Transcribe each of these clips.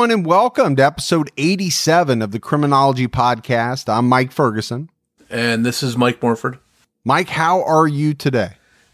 Everyone, and welcome to episode 87 of the Criminology Podcast. I'm Mike Ferguson. And this is Mike Morford. Mike, how are you today?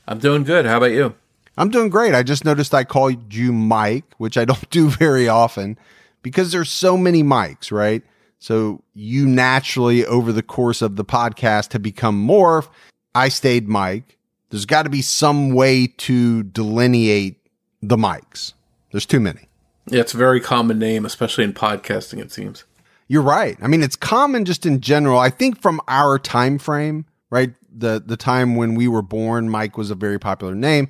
I'm doing good. How about you? I'm doing great. I just noticed I called you Mike, which I don't do very often because there's so many Mikes, right? So you naturally, over the course of the podcast, have become Morph. I stayed Mike. There's got to be some way to delineate the Mikes. There's too many. Yeah, it's a very common name, especially in podcasting, it seems. You're right. I mean, it's common just in general. I think from our time frame, right? The the time when we were born, Mike was a very popular name.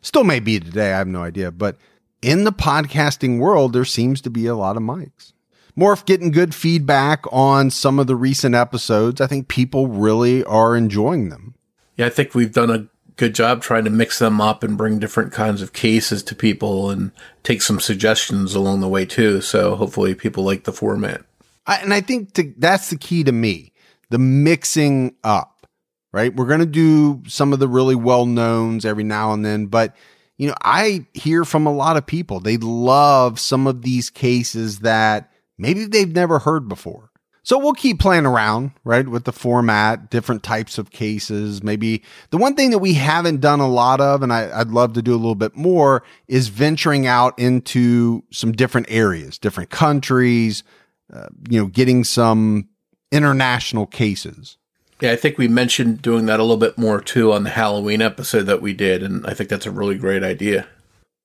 Still may be today, I have no idea, but in the podcasting world, there seems to be a lot of Mikes. Morph getting good feedback on some of the recent episodes. I think people really are enjoying them. Yeah, I think we've done a good job trying to mix them up and bring different kinds of cases to people and take some suggestions along the way too. So hopefully people like the format. I, and I think to, that's the key to me, the mixing up, right? We're going to do some of the really well knowns every now and then, but you know, I hear from a lot of people. They love some of these cases that maybe they've never heard before. So we'll keep playing around, right, with the format, different types of cases. Maybe the one thing that we haven't done a lot of, and I, would love to do a little bit more, is venturing out into some different areas, different countries, uh, you know, getting some international cases. Yeah, I think we mentioned doing that a little bit more too on the Halloween episode that we did, and I think that's a really great idea.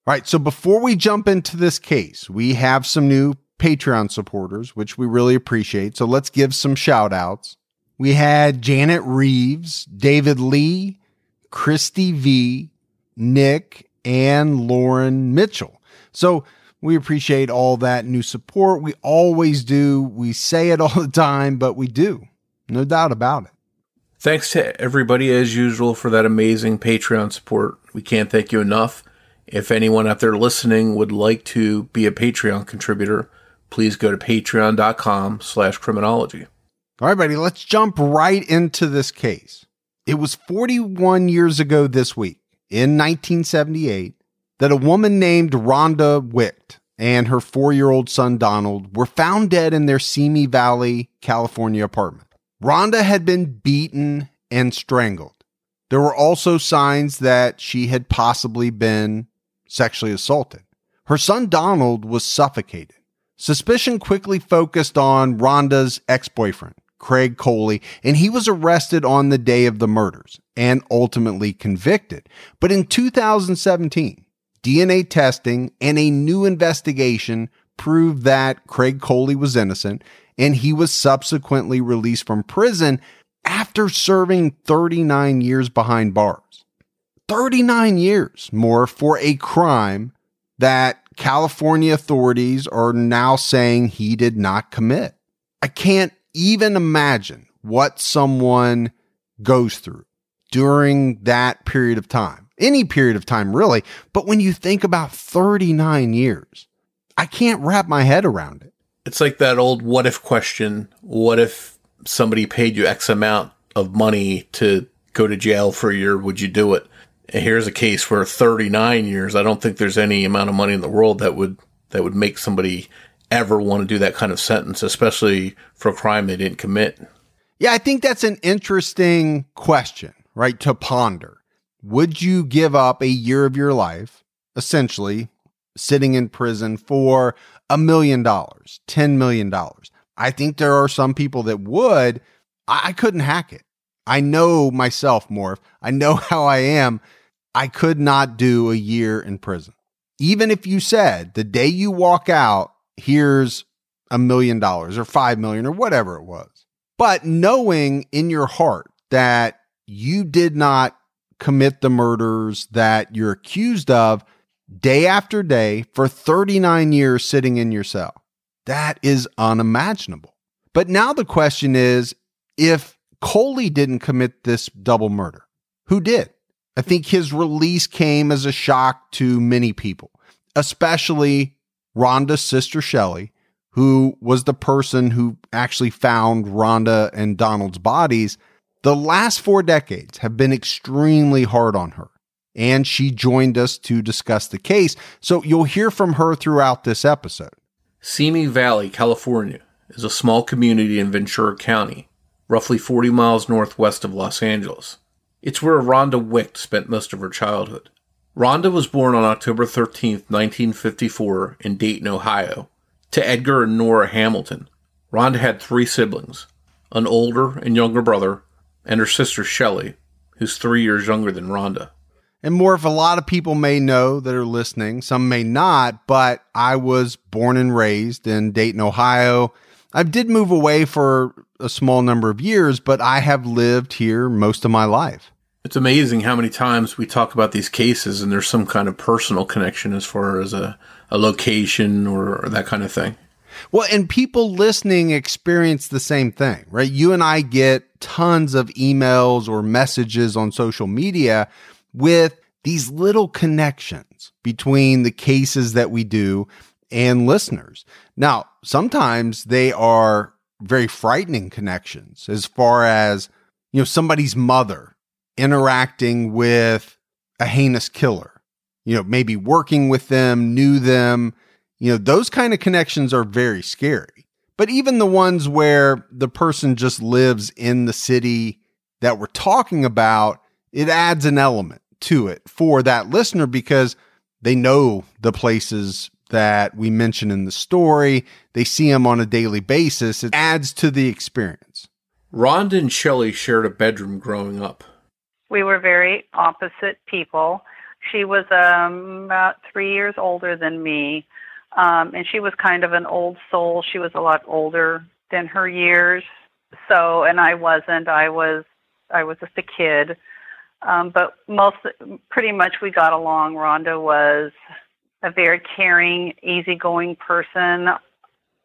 All right, so before we jump into this case, we have some new Patreon supporters, which we really appreciate. So let's give some shout outs. We had Janet Reeves, David Lee, Christy V, Nick, and Lauren Mitchell. So we appreciate all that new support. We always do. We say it all the time, but we do. No doubt about it. Thanks to everybody, as usual, for that amazing Patreon support. We can't thank you enough. If anyone out there listening would like to be a Patreon contributor, please go to patreon.com slash criminology. All right, buddy, let's jump right into this case. It was 41 years ago this week, in 1978, that a woman named Rhonda Wicht and her four year old son Donald were found dead in their Simi Valley, California apartment. Rhonda had been beaten and strangled. There were also signs that she had possibly been sexually assaulted. Her son Donald was suffocated. Suspicion quickly focused on Rhonda's ex boyfriend, Craig Coley, and he was arrested on the day of the murders and ultimately convicted. But in 2017, DNA testing and a new investigation proved that Craig Coley was innocent and he was subsequently released from prison after serving 39 years behind bars. 39 years more for a crime that California authorities are now saying he did not commit. I can't even imagine what someone goes through during that period of time, any period of time, really. But when you think about 39 years, I can't wrap my head around it. It's like that old what if question. What if somebody paid you X amount of money to go to jail for a year? Would you do it? Here's a case where 39 years. I don't think there's any amount of money in the world that would that would make somebody ever want to do that kind of sentence, especially for a crime they didn't commit. Yeah, I think that's an interesting question, right, to ponder. Would you give up a year of your life, essentially sitting in prison for a million dollars, $10 million? I think there are some people that would. I couldn't hack it. I know myself, Morph. I know how I am. I could not do a year in prison. Even if you said the day you walk out, here's a million dollars or five million or whatever it was. But knowing in your heart that you did not commit the murders that you're accused of day after day for 39 years sitting in your cell, that is unimaginable. But now the question is if Coley didn't commit this double murder, who did? I think his release came as a shock to many people, especially Rhonda's sister Shelley, who was the person who actually found Rhonda and Donald's bodies. The last four decades have been extremely hard on her. And she joined us to discuss the case. So you'll hear from her throughout this episode. Simi Valley, California, is a small community in Ventura County, roughly 40 miles northwest of Los Angeles. It's where Rhonda Wicht spent most of her childhood. Rhonda was born on October 13, 1954, in Dayton, Ohio, to Edgar and Nora Hamilton. Rhonda had three siblings an older and younger brother, and her sister Shelley, who's three years younger than Rhonda. And Morph a lot of people may know that are listening, some may not, but I was born and raised in Dayton, Ohio. I did move away for a small number of years, but I have lived here most of my life. It's amazing how many times we talk about these cases and there's some kind of personal connection as far as a, a location or, or that kind of thing. Well, and people listening experience the same thing, right? You and I get tons of emails or messages on social media with these little connections between the cases that we do and listeners. Now, sometimes they are very frightening connections as far as, you know, somebody's mother interacting with a heinous killer, you know, maybe working with them, knew them, you know, those kind of connections are very scary. But even the ones where the person just lives in the city that we're talking about, it adds an element to it for that listener because they know the places that we mention in the story. They see him on a daily basis. It adds to the experience. Rhonda and Shelley shared a bedroom growing up. We were very opposite people. She was um, about three years older than me, um, and she was kind of an old soul. She was a lot older than her years. So, and I wasn't. I was, I was just a kid. Um, but most, pretty much, we got along. Rhonda was a very caring, easygoing person.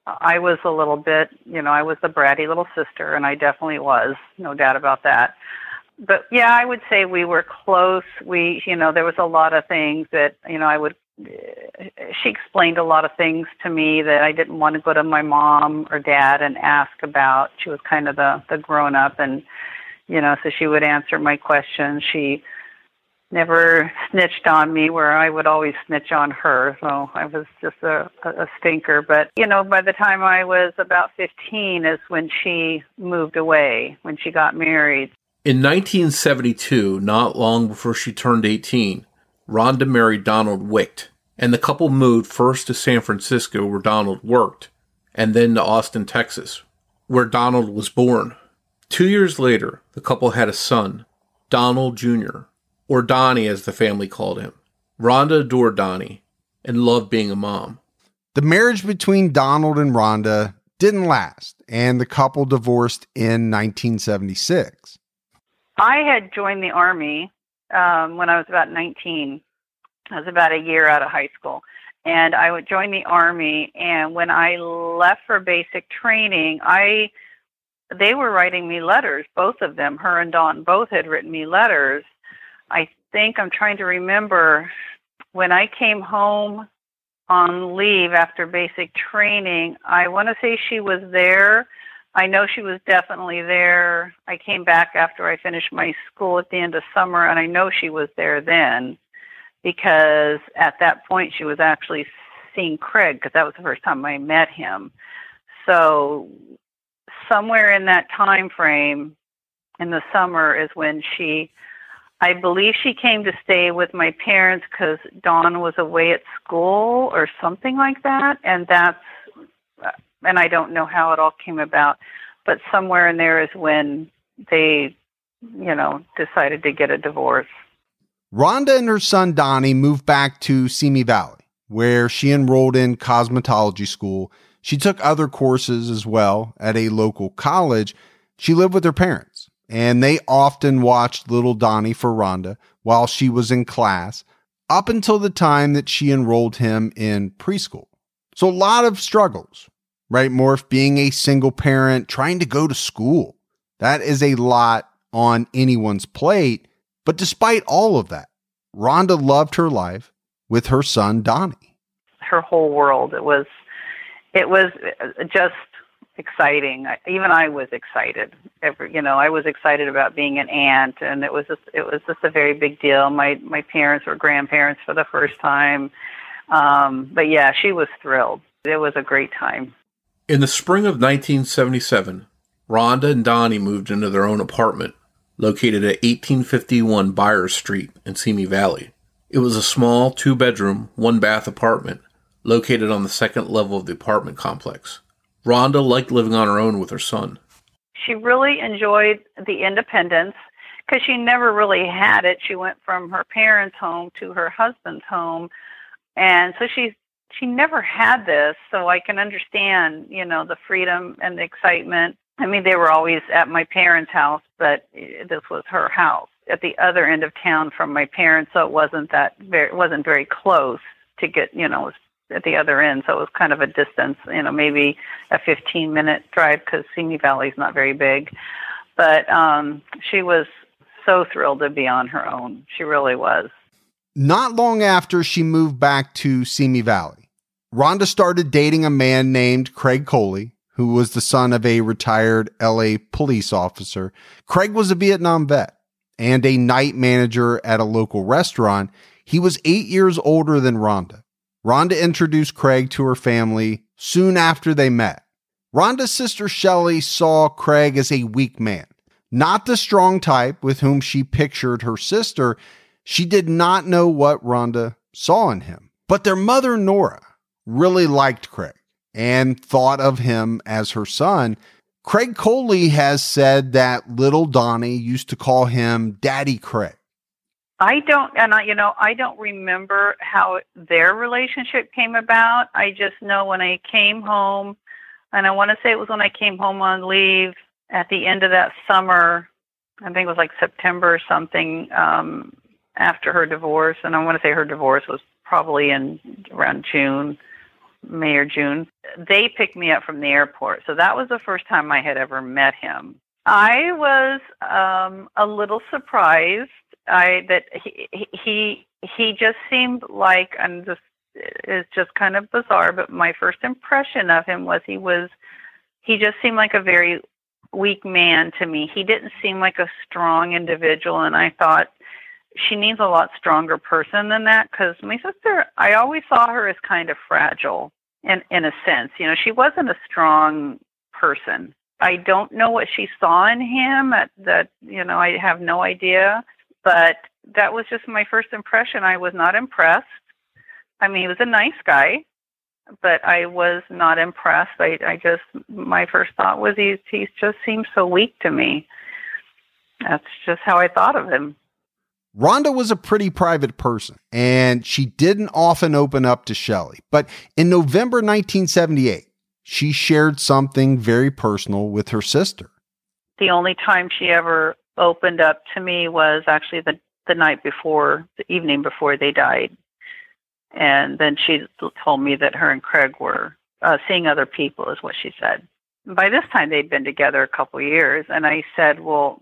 I was a little bit, you know, I was the bratty little sister, and I definitely was, no doubt about that. But yeah, I would say we were close. We, you know, there was a lot of things that, you know, I would. She explained a lot of things to me that I didn't want to go to my mom or dad and ask about. She was kind of the the grown up, and you know, so she would answer my questions. She never snitched on me where I would always snitch on her. So I was just a, a stinker. But, you know, by the time I was about 15 is when she moved away, when she got married. In 1972, not long before she turned 18, Rhonda married Donald Wicht, and the couple moved first to San Francisco, where Donald worked, and then to Austin, Texas, where Donald was born. Two years later, the couple had a son, Donald Jr., or Donnie as the family called him. Rhonda adored Donnie and loved being a mom. The marriage between Donald and Rhonda didn't last, and the couple divorced in 1976. I had joined the Army um, when I was about 19. I was about a year out of high school. And I would join the Army, and when I left for basic training, I they were writing me letters, both of them, her and Don both had written me letters I think I'm trying to remember when I came home on leave after basic training. I want to say she was there. I know she was definitely there. I came back after I finished my school at the end of summer, and I know she was there then because at that point she was actually seeing Craig because that was the first time I met him. So somewhere in that time frame, in the summer is when she I believe she came to stay with my parents because Don was away at school or something like that, and that's uh, and I don't know how it all came about, but somewhere in there is when they, you know, decided to get a divorce. Rhonda and her son Donnie moved back to Simi Valley, where she enrolled in cosmetology school. She took other courses as well at a local college. She lived with her parents and they often watched little Donnie for Rhonda while she was in class up until the time that she enrolled him in preschool. So a lot of struggles, right? Morph being a single parent, trying to go to school. That is a lot on anyone's plate. But despite all of that, Rhonda loved her life with her son Donnie. Her whole world. It was it was just exciting. Even I was excited. Every, you know, I was excited about being an aunt, and it was just it was just a very big deal. My my parents were grandparents for the first time, um, but yeah, she was thrilled. It was a great time. In the spring of 1977, Rhonda and Donnie moved into their own apartment, located at 1851 Byers Street in Simi Valley. It was a small two bedroom, one bath apartment located on the second level of the apartment complex. Rhonda liked living on her own with her son. She really enjoyed the independence because she never really had it. She went from her parents' home to her husband's home, and so she she never had this. So I can understand, you know, the freedom and the excitement. I mean, they were always at my parents' house, but eh, this was her house at the other end of town from my parents, so it wasn't that very wasn't very close to get, you know, it was at the other end, so it was kind of a distance, you know, maybe a 15 minute drive because Simi Valley is not very big. But um, she was so thrilled to be on her own. She really was. Not long after she moved back to Simi Valley, Rhonda started dating a man named Craig Coley, who was the son of a retired LA police officer. Craig was a Vietnam vet and a night manager at a local restaurant. He was eight years older than Rhonda. Rhonda introduced Craig to her family soon after they met. Rhonda's sister Shelley saw Craig as a weak man, not the strong type with whom she pictured her sister. She did not know what Rhonda saw in him. But their mother, Nora, really liked Craig and thought of him as her son. Craig Coley has said that little Donnie used to call him Daddy Craig. I don't, and I, you know, I don't remember how their relationship came about. I just know when I came home, and I want to say it was when I came home on leave at the end of that summer. I think it was like September or something um, after her divorce, and I want to say her divorce was probably in around June, May or June. They picked me up from the airport, so that was the first time I had ever met him. I was um, a little surprised I that he he he just seemed like and this is just kind of bizarre, but my first impression of him was he was he just seemed like a very weak man to me. He didn't seem like a strong individual, and I thought she needs a lot stronger person than that because my sister I always saw her as kind of fragile in in a sense. You know, she wasn't a strong person. I don't know what she saw in him that, that you know, I have no idea but that was just my first impression. I was not impressed. I mean, he was a nice guy, but I was not impressed. I, I just, my first thought was he, he just seems so weak to me. That's just how I thought of him. Rhonda was a pretty private person and she didn't often open up to Shelley. But in November 1978, she shared something very personal with her sister. The only time she ever opened up to me was actually the the night before, the evening before they died, and then she told me that her and Craig were uh, seeing other people, is what she said. By this time, they'd been together a couple years, and I said, "Well,"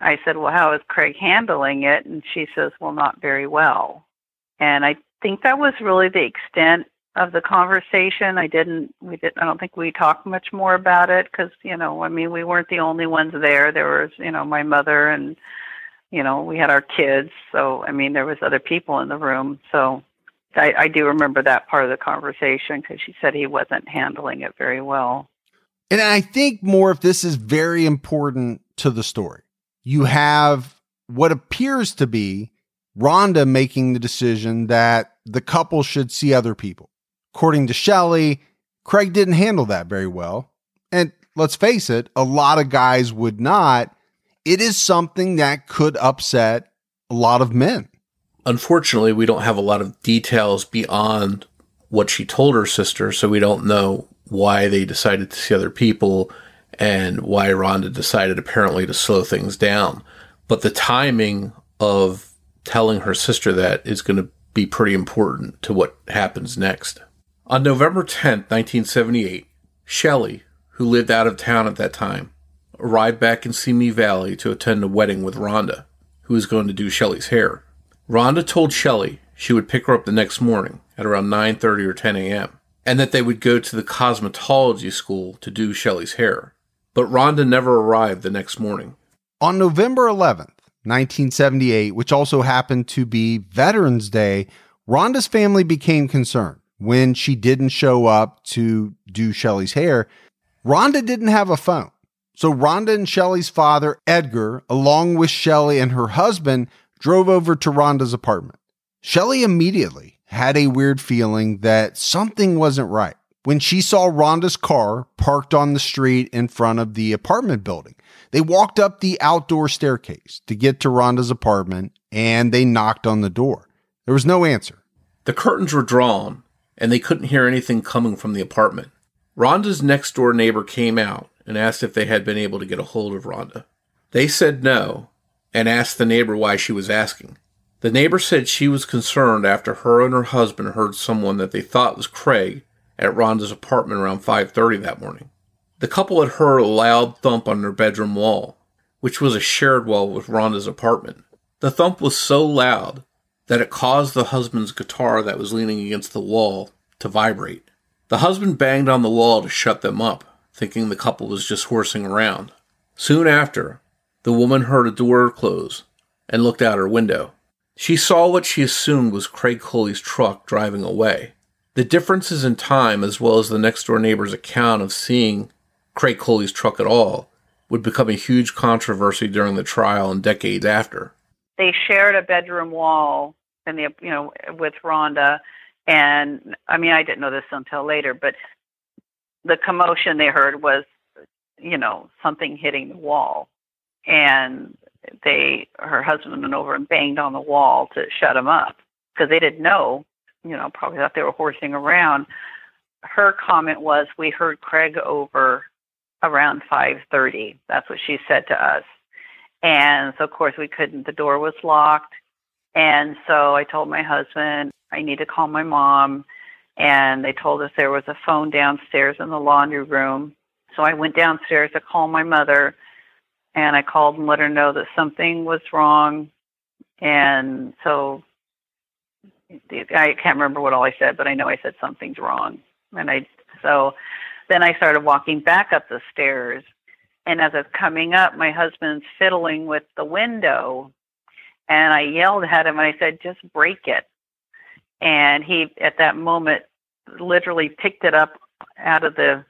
I said, "Well, how is Craig handling it?" And she says, "Well, not very well." And I think that was really the extent of the conversation. I didn't, we did, I don't think we talked much more about it because, you know, I mean, we weren't the only ones there. There was, you know, my mother and, you know, we had our kids. So, I mean, there was other people in the room. So I, I do remember that part of the conversation because she said he wasn't handling it very well. And I think Morph this is very important to the story. You have what appears to be Rhonda making the decision that the couple should see other people. According to Shelley, Craig didn't handle that very well. And let's face it, a lot of guys would not. It is something that could upset a lot of men. Unfortunately, we don't have a lot of details beyond what she told her sister, so we don't know why they decided to see other people and why Rhonda decided apparently to slow things down. But the timing of telling her sister that is going to be pretty important to what happens next. On November 10th, 1978, Shelley, who lived out of town at that time, arrived back in Simi Valley to attend a wedding with Rhonda, who was going to do Shelley's hair. Rhonda told Shelley she would pick her up the next morning at around 9:30 or 10 a.m. and that they would go to the cosmetology school to do Shelley's hair. But Rhonda never arrived the next morning. On November 11th, 1978, which also happened to be Veterans Day, Rhonda's family became concerned when she didn't show up to do Shelley's hair. Rhonda didn't have a phone. So Rhonda and Shelley's father, Edgar, along with Shelley and her husband, drove over to Rhonda's apartment. Shelley immediately had a weird feeling that something wasn't right when she saw Rhonda's car parked on the street in front of the apartment building. They walked up the outdoor staircase to get to Rhonda's apartment and they knocked on the door. There was no answer. The curtains were drawn and they couldn't hear anything coming from the apartment. Rhonda's next door neighbor came out and asked if they had been able to get a hold of Rhonda. They said no and asked the neighbor why she was asking. The neighbor said she was concerned after her and her husband heard someone that they thought was Craig at Rhonda's apartment around 5:30 that morning. The couple had heard a loud thump on their bedroom wall, which was a shared wall with Rhonda's apartment. The thump was so loud that it caused the husband's guitar that was leaning against the wall to vibrate. The husband banged on the wall to shut them up, thinking the couple was just horsing around. Soon after, the woman heard a door close and looked out her window. She saw what she assumed was Craig Coley's truck driving away. The differences in time, as well as the next door neighbor's account of seeing Craig Coley's truck at all, would become a huge controversy during the trial and decades after. They shared a bedroom wall in the you know with Rhonda, and I mean I didn't know this until later, but the commotion they heard was you know something hitting the wall, and they her husband went over and banged on the wall to shut him up because they didn't know, you know, probably thought they were horsing around. Her comment was, "We heard Craig over around 5:30." That's what she said to us, and so of course we couldn't. The door was locked, and so I told my husband I need to call my mom, and they told us there was a phone downstairs in the laundry room. So I went downstairs to call my mother and I called and let her know that something was wrong. And so I can't remember what all I said, but I know I said something's wrong. And I so then I started walking back up the stairs. And as I was coming up, my husband's fiddling with the window. And I yelled at him and I said, just break it. And he, at that moment, literally picked it up out of the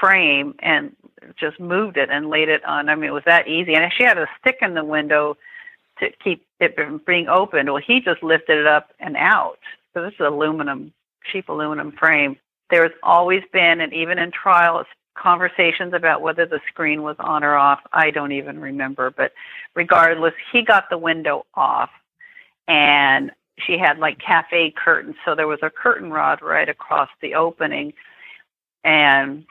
frame and just moved it and laid it on. I mean, it was that easy. And she had a stick in the window to keep it from being opened. Well, he just lifted it up and out. So this is aluminum, cheap aluminum frame. There's always been, and even in trial, conversations about whether the screen was on or off. I don't even remember. But regardless, he got the window off. And she had like cafe curtains. So there was a curtain rod right across the opening. And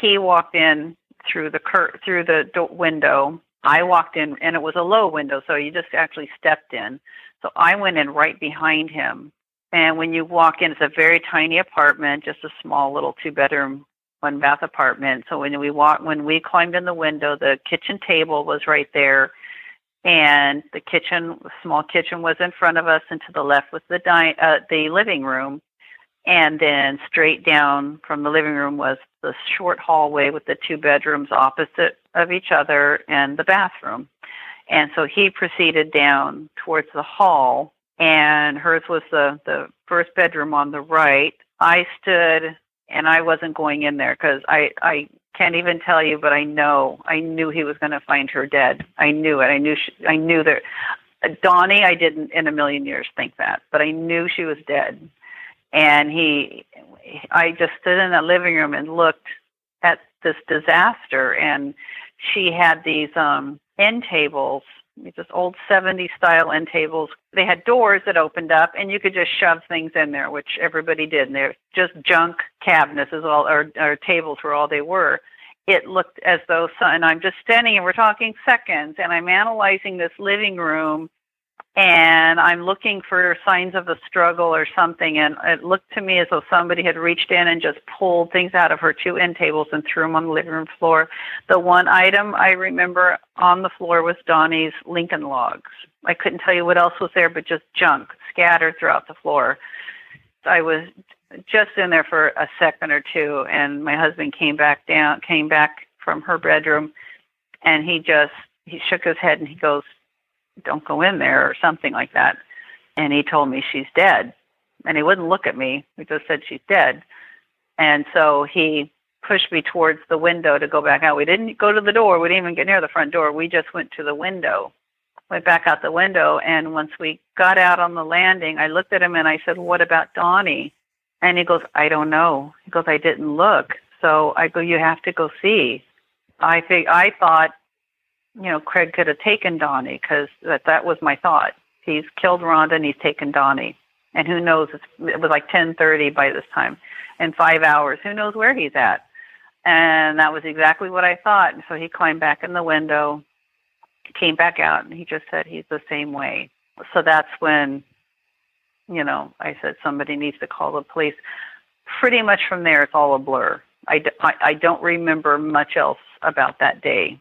he walked in through the cur- through the do- window. I walked in, and it was a low window, so you just actually stepped in. So I went in right behind him. And when you walk in, it's a very tiny apartment, just a small little two bedroom, one bath apartment. So when we walked, when we climbed in the window, the kitchen table was right there, and the kitchen, small kitchen, was in front of us, and to the left was the di- uh, the living room and then straight down from the living room was the short hallway with the two bedrooms opposite of each other and the bathroom. And so he proceeded down towards the hall, and hers was the, the first bedroom on the right. I stood, and I wasn't going in there because I, I can't even tell you, but I know. I knew he was going to find her dead. I knew it. I knew. She, I knew that. Uh, Donnie, I didn't in a million years think that, but I knew she was dead. And he, I just stood in that living room and looked at this disaster. And she had these um end tables just old 70s style end tables. They had doors that opened up, and you could just shove things in there, which everybody did. And they're just junk cabinets, as all or, or tables were all they were. It looked as though, and I'm just standing, and we're talking seconds, and I'm analyzing this living room and I'm looking for signs of a struggle or something. And it looked to me as though somebody had reached in and just pulled things out of her two end tables and threw them on the living room floor. The one item I remember on the floor was Donnie's Lincoln logs. I couldn't tell you what else was there, but just junk scattered throughout the floor. I was just in there for a second or two, and my husband came back down, came back from her bedroom, and he just he shook his head and he goes, don't go in there or something like that. And he told me she's dead. And he wouldn't look at me. He just said she's dead. And so he pushed me towards the window to go back out. We didn't go to the door. We didn't even get near the front door. We just went to the window. Went back out the window. And once we got out on the landing, I looked at him and I said, What about Donnie? And he goes, I don't know. He goes, I didn't look. So I go, You have to go see. I think I thought you know, Craig could have taken Donnie because that that was my thought. He's killed Rhonda and he's taken Donnie, and who knows? It was like ten thirty by this time, in five hours. Who knows where he's at? And that was exactly what I thought. And so he climbed back in the window, came back out, and he just said he's the same way. So that's when, you know, I said somebody needs to call the police. Pretty much from there, it's all a blur. I, I, I don't remember much else about that day.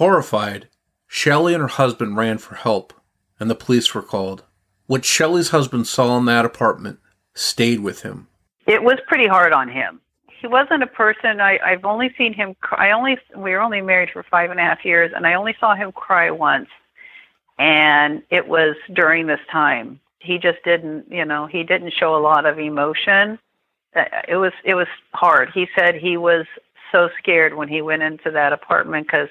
Horrified, Shelley and her husband ran for help, and the police were called. What Shelley's husband saw in that apartment stayed with him. It was pretty hard on him. He wasn't a person. I, I've only seen him. Cry, I only we were only married for five and a half years, and I only saw him cry once, and it was during this time. He just didn't, you know, he didn't show a lot of emotion. Uh, it was it was hard. He said he was so scared when he went into that apartment because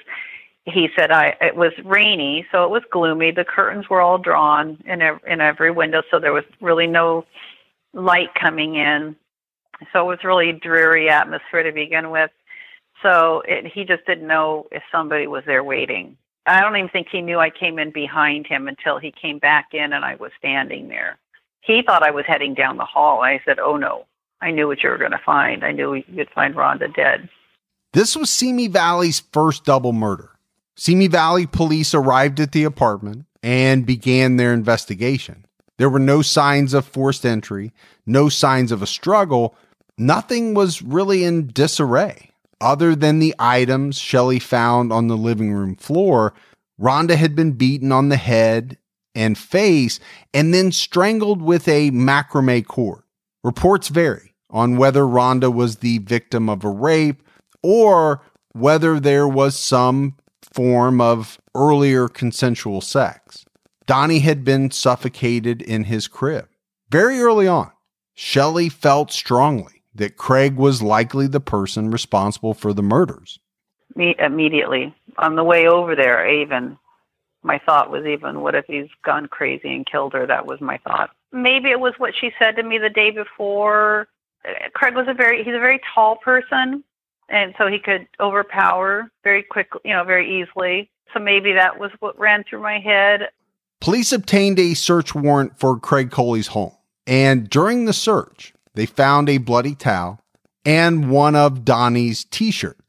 he said I it was rainy, so it was gloomy. The curtains were all drawn in in every window, so there was really no light coming in. So it was really dreary atmosphere to begin with. So it, he just didn't know if somebody was there waiting. I don't even think he knew I came in behind him until he came back in and I was standing there. He thought I was heading down the hall. I said, "Oh no, I knew what you were going to find. I knew you'd find Rhonda dead." This was Simi Valley's first double murder. Simi Valley police arrived at the apartment and began their investigation. There were no signs of forced entry, no signs of a struggle. Nothing was really in disarray. Other than the items Shelley found on the living room floor, Rhonda had been beaten on the head and face and then strangled with a macrame cord. Reports vary on whether Rhonda was the victim of a rape or whether there was some form of earlier consensual sex. Donnie had been suffocated in his crib. Very early on, Shelley felt strongly that Craig was likely the person responsible for the murders. Me immediately on the way over there, even my thought was even, what if he's gone crazy and killed her? That was my thought. Maybe it was what she said to me the day before. Craig was a very he's a very tall person, and so he could overpower very quickly, you know, very easily. So maybe that was what ran through my head. Police obtained a search warrant for Craig Coley's home, and during the search, they found a bloody towel and one of Donnie's t-shirts.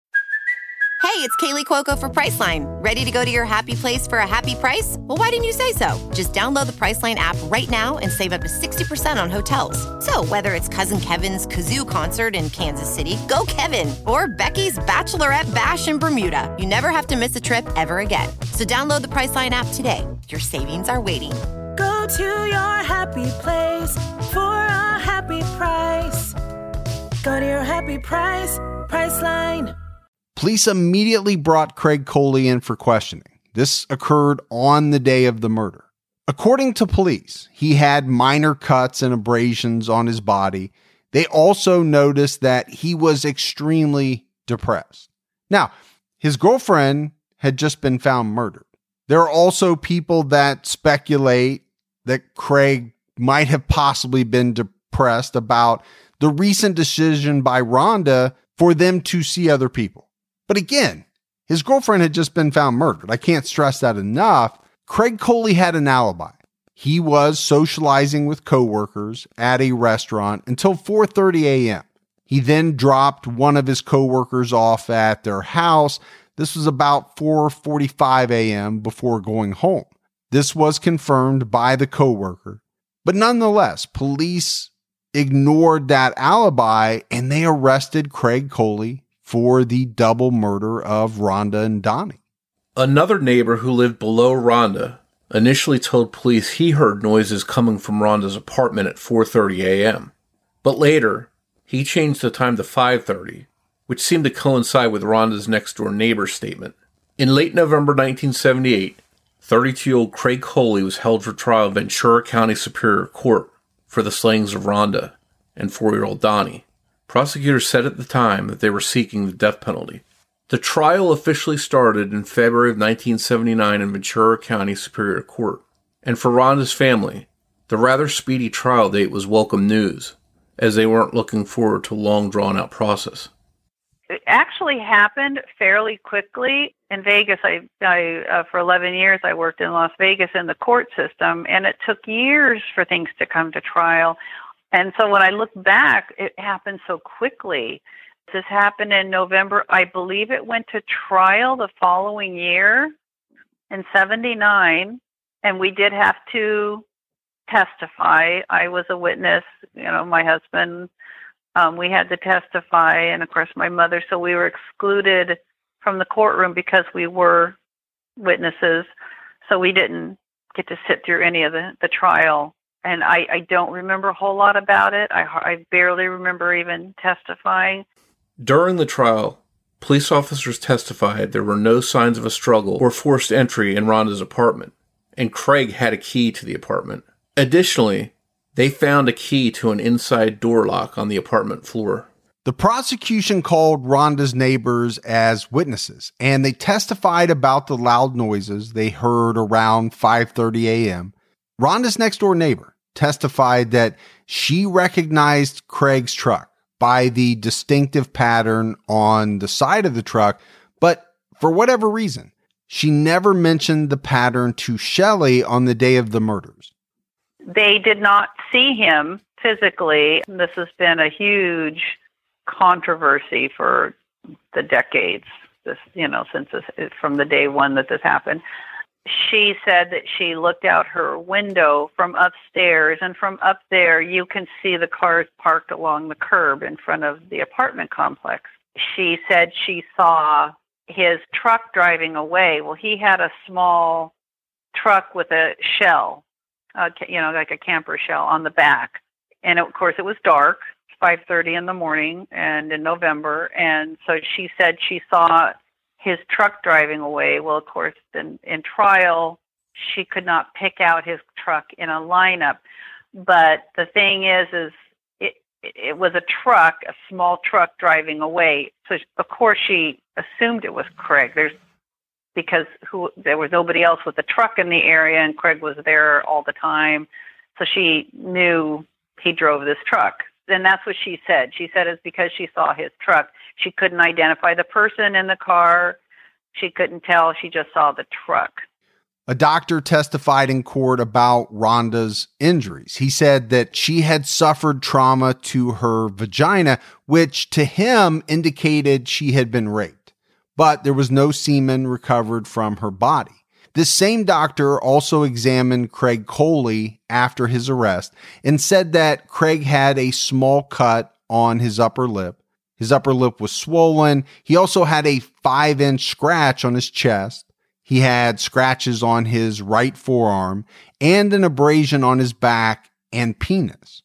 Hey, it's Kaley Cuoco for Priceline. Ready to go to your happy place for a happy price? Well, why didn't you say so? Just download the Priceline app right now and save up to 60% on hotels. So, whether it's Cousin Kevin's Kazoo concert in Kansas City, go Kevin, or Becky's Bachelorette Bash in Bermuda, you never have to miss a trip ever again. So, download the Priceline app today. Your savings are waiting. Go to your happy place for a happy price. Go to your happy price, Priceline. Police immediately brought Craig Coley in for questioning. This occurred on the day of the murder. According to police, he had minor cuts and abrasions on his body. They also noticed that he was extremely depressed. Now, his girlfriend had just been found murdered. There are also people that speculate that Craig might have possibly been depressed about the recent decision by Rhonda for them to see other people. But again, his girlfriend had just been found murdered. I can't stress that enough. Craig Coley had an alibi. He was socializing with coworkers at a restaurant until 4:30 a.m. He then dropped one of his coworkers off at their house. This was about 4:45 a.m. before going home. This was confirmed by the coworker. But nonetheless, police ignored that alibi and they arrested Craig Coley for the double murder of Rhonda and Donnie. Another neighbor who lived below Rhonda initially told police he heard noises coming from Rhonda's apartment at 4:30 a.m. But later, he changed the time to 5:30, which seemed to coincide with Rhonda's next-door neighbor's statement. In late November 1978, 32-year-old Craig Coley was held for trial in Ventura County Superior Court for the slayings of Rhonda and 4-year-old Donnie. Prosecutors said at the time that they were seeking the death penalty. The trial officially started in February of 1979 in Ventura County Superior Court. And for Rhonda's family, the rather speedy trial date was welcome news, as they weren't looking forward to a long drawn out process. It actually happened fairly quickly in Vegas. I, I uh, for 11 years I worked in Las Vegas in the court system, and it took years for things to come to trial. And so when I look back, it happened so quickly. This happened in November. I believe it went to trial the following year in 79. And we did have to testify. I was a witness, you know, my husband, um, we had to testify, and of course, my mother. So we were excluded from the courtroom because we were witnesses. So we didn't get to sit through any of the, the trial and I, I don't remember a whole lot about it. I, I barely remember even testifying. During the trial, police officers testified there were no signs of a struggle or forced entry in Rhonda's apartment, and Craig had a key to the apartment. Additionally, they found a key to an inside door lock on the apartment floor. The prosecution called Rhonda's neighbors as witnesses, and they testified about the loud noises they heard around 5:30 a.m. Rhonda's next door neighbor testified that she recognized Craig's truck by the distinctive pattern on the side of the truck, but for whatever reason, she never mentioned the pattern to Shelley on the day of the murders. They did not see him physically. This has been a huge controversy for the decades. This, you know, since this, from the day one that this happened she said that she looked out her window from upstairs, and from up there, you can see the cars parked along the curb in front of the apartment complex. She said she saw his truck driving away. Well, he had a small truck with a shell, uh, you know, like a camper shell on the back. And of course, it was dark, 5:30 in the morning, and in November. And so she said she saw his truck driving away. Well, of course, in, in trial, she could not pick out his truck in a lineup. But the thing is, is it it was a truck, a small truck driving away. So of course she assumed it was Craig. There's because who there was nobody else with a truck in the area, and Craig was there all the time. So she knew he drove this truck. Then that's what she said. She said it's because she saw his truck. She couldn't identify the person in the car. She couldn't tell. She just saw the truck. A doctor testified in court about Rhonda's injuries. He said that she had suffered trauma to her vagina, which to him indicated she had been raped, but there was no semen recovered from her body. This same doctor also examined Craig Coley after his arrest and said that Craig had a small cut on his upper lip. His upper lip was swollen. He also had a five inch scratch on his chest. He had scratches on his right forearm and an abrasion on his back and penis.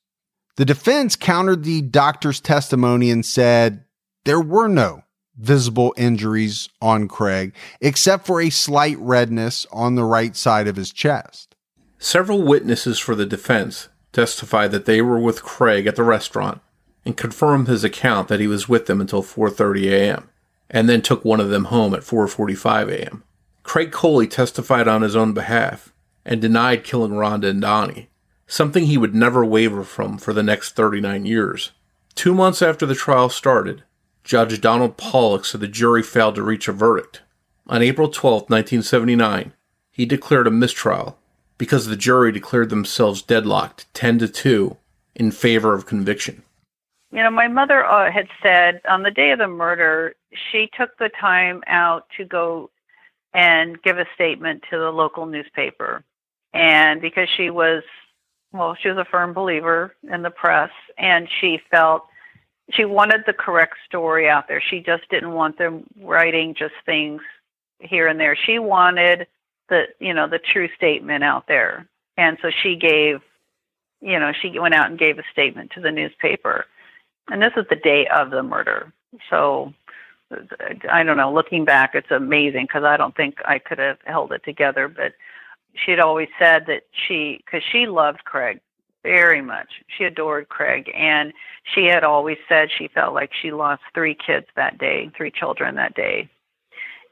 The defense countered the doctor's testimony and said there were no visible injuries on Craig, except for a slight redness on the right side of his chest. Several witnesses for the defense testified that they were with Craig at the restaurant and confirmed his account that he was with them until 4:30 a.m. and then took one of them home at 4:45 a.m. Craig Coley testified on his own behalf and denied killing Rhonda and Donnie, something he would never waver from for the next 39 years. 2 months after the trial started, Judge Donald Pollock said the jury failed to reach a verdict. On April 12, 1979, he declared a mistrial because the jury declared themselves deadlocked 10 to 2 in favor of conviction. You know, my mother uh, had said on the day of the murder, she took the time out to go and give a statement to the local newspaper. And because she was, well, she was a firm believer in the press, and she felt she wanted the correct story out there. She just didn't want them writing just things here and there. She wanted the you know the true statement out there, and so she gave, you know, she went out and gave a statement to the newspaper, and this is the day of the murder. So I don't know. Looking back, it's amazing because I don't think I could have held it together. But she had always said that she, because she loved Craig very much. She adored Craig, and she had always said she felt like she lost three kids that day, three children that day.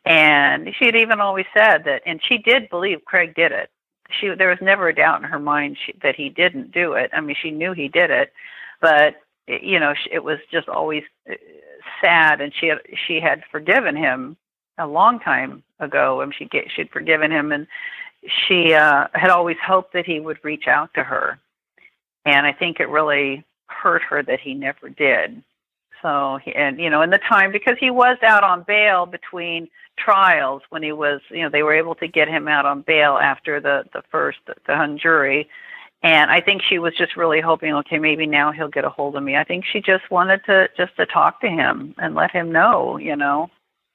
And she had even always said that, and she did believe Craig did it. She there was never a doubt in her mind she, that he didn't do it. I mean, she knew he did it, but you know, it was just always uh, sad, and she had she had forgiven him a long time ago, and she she'd forgiven him, and she uh, had always hoped that he would reach out to her and I think it really hurt her that he never did. So, he, and you know, in the time because he was out on bail between trials when he was, you know, they were able to get him out on bail after the the first the hung jury, and I think she was just really hoping, okay, maybe now he'll get a hold of me. I think she just wanted to just to talk to him and let him know, you know,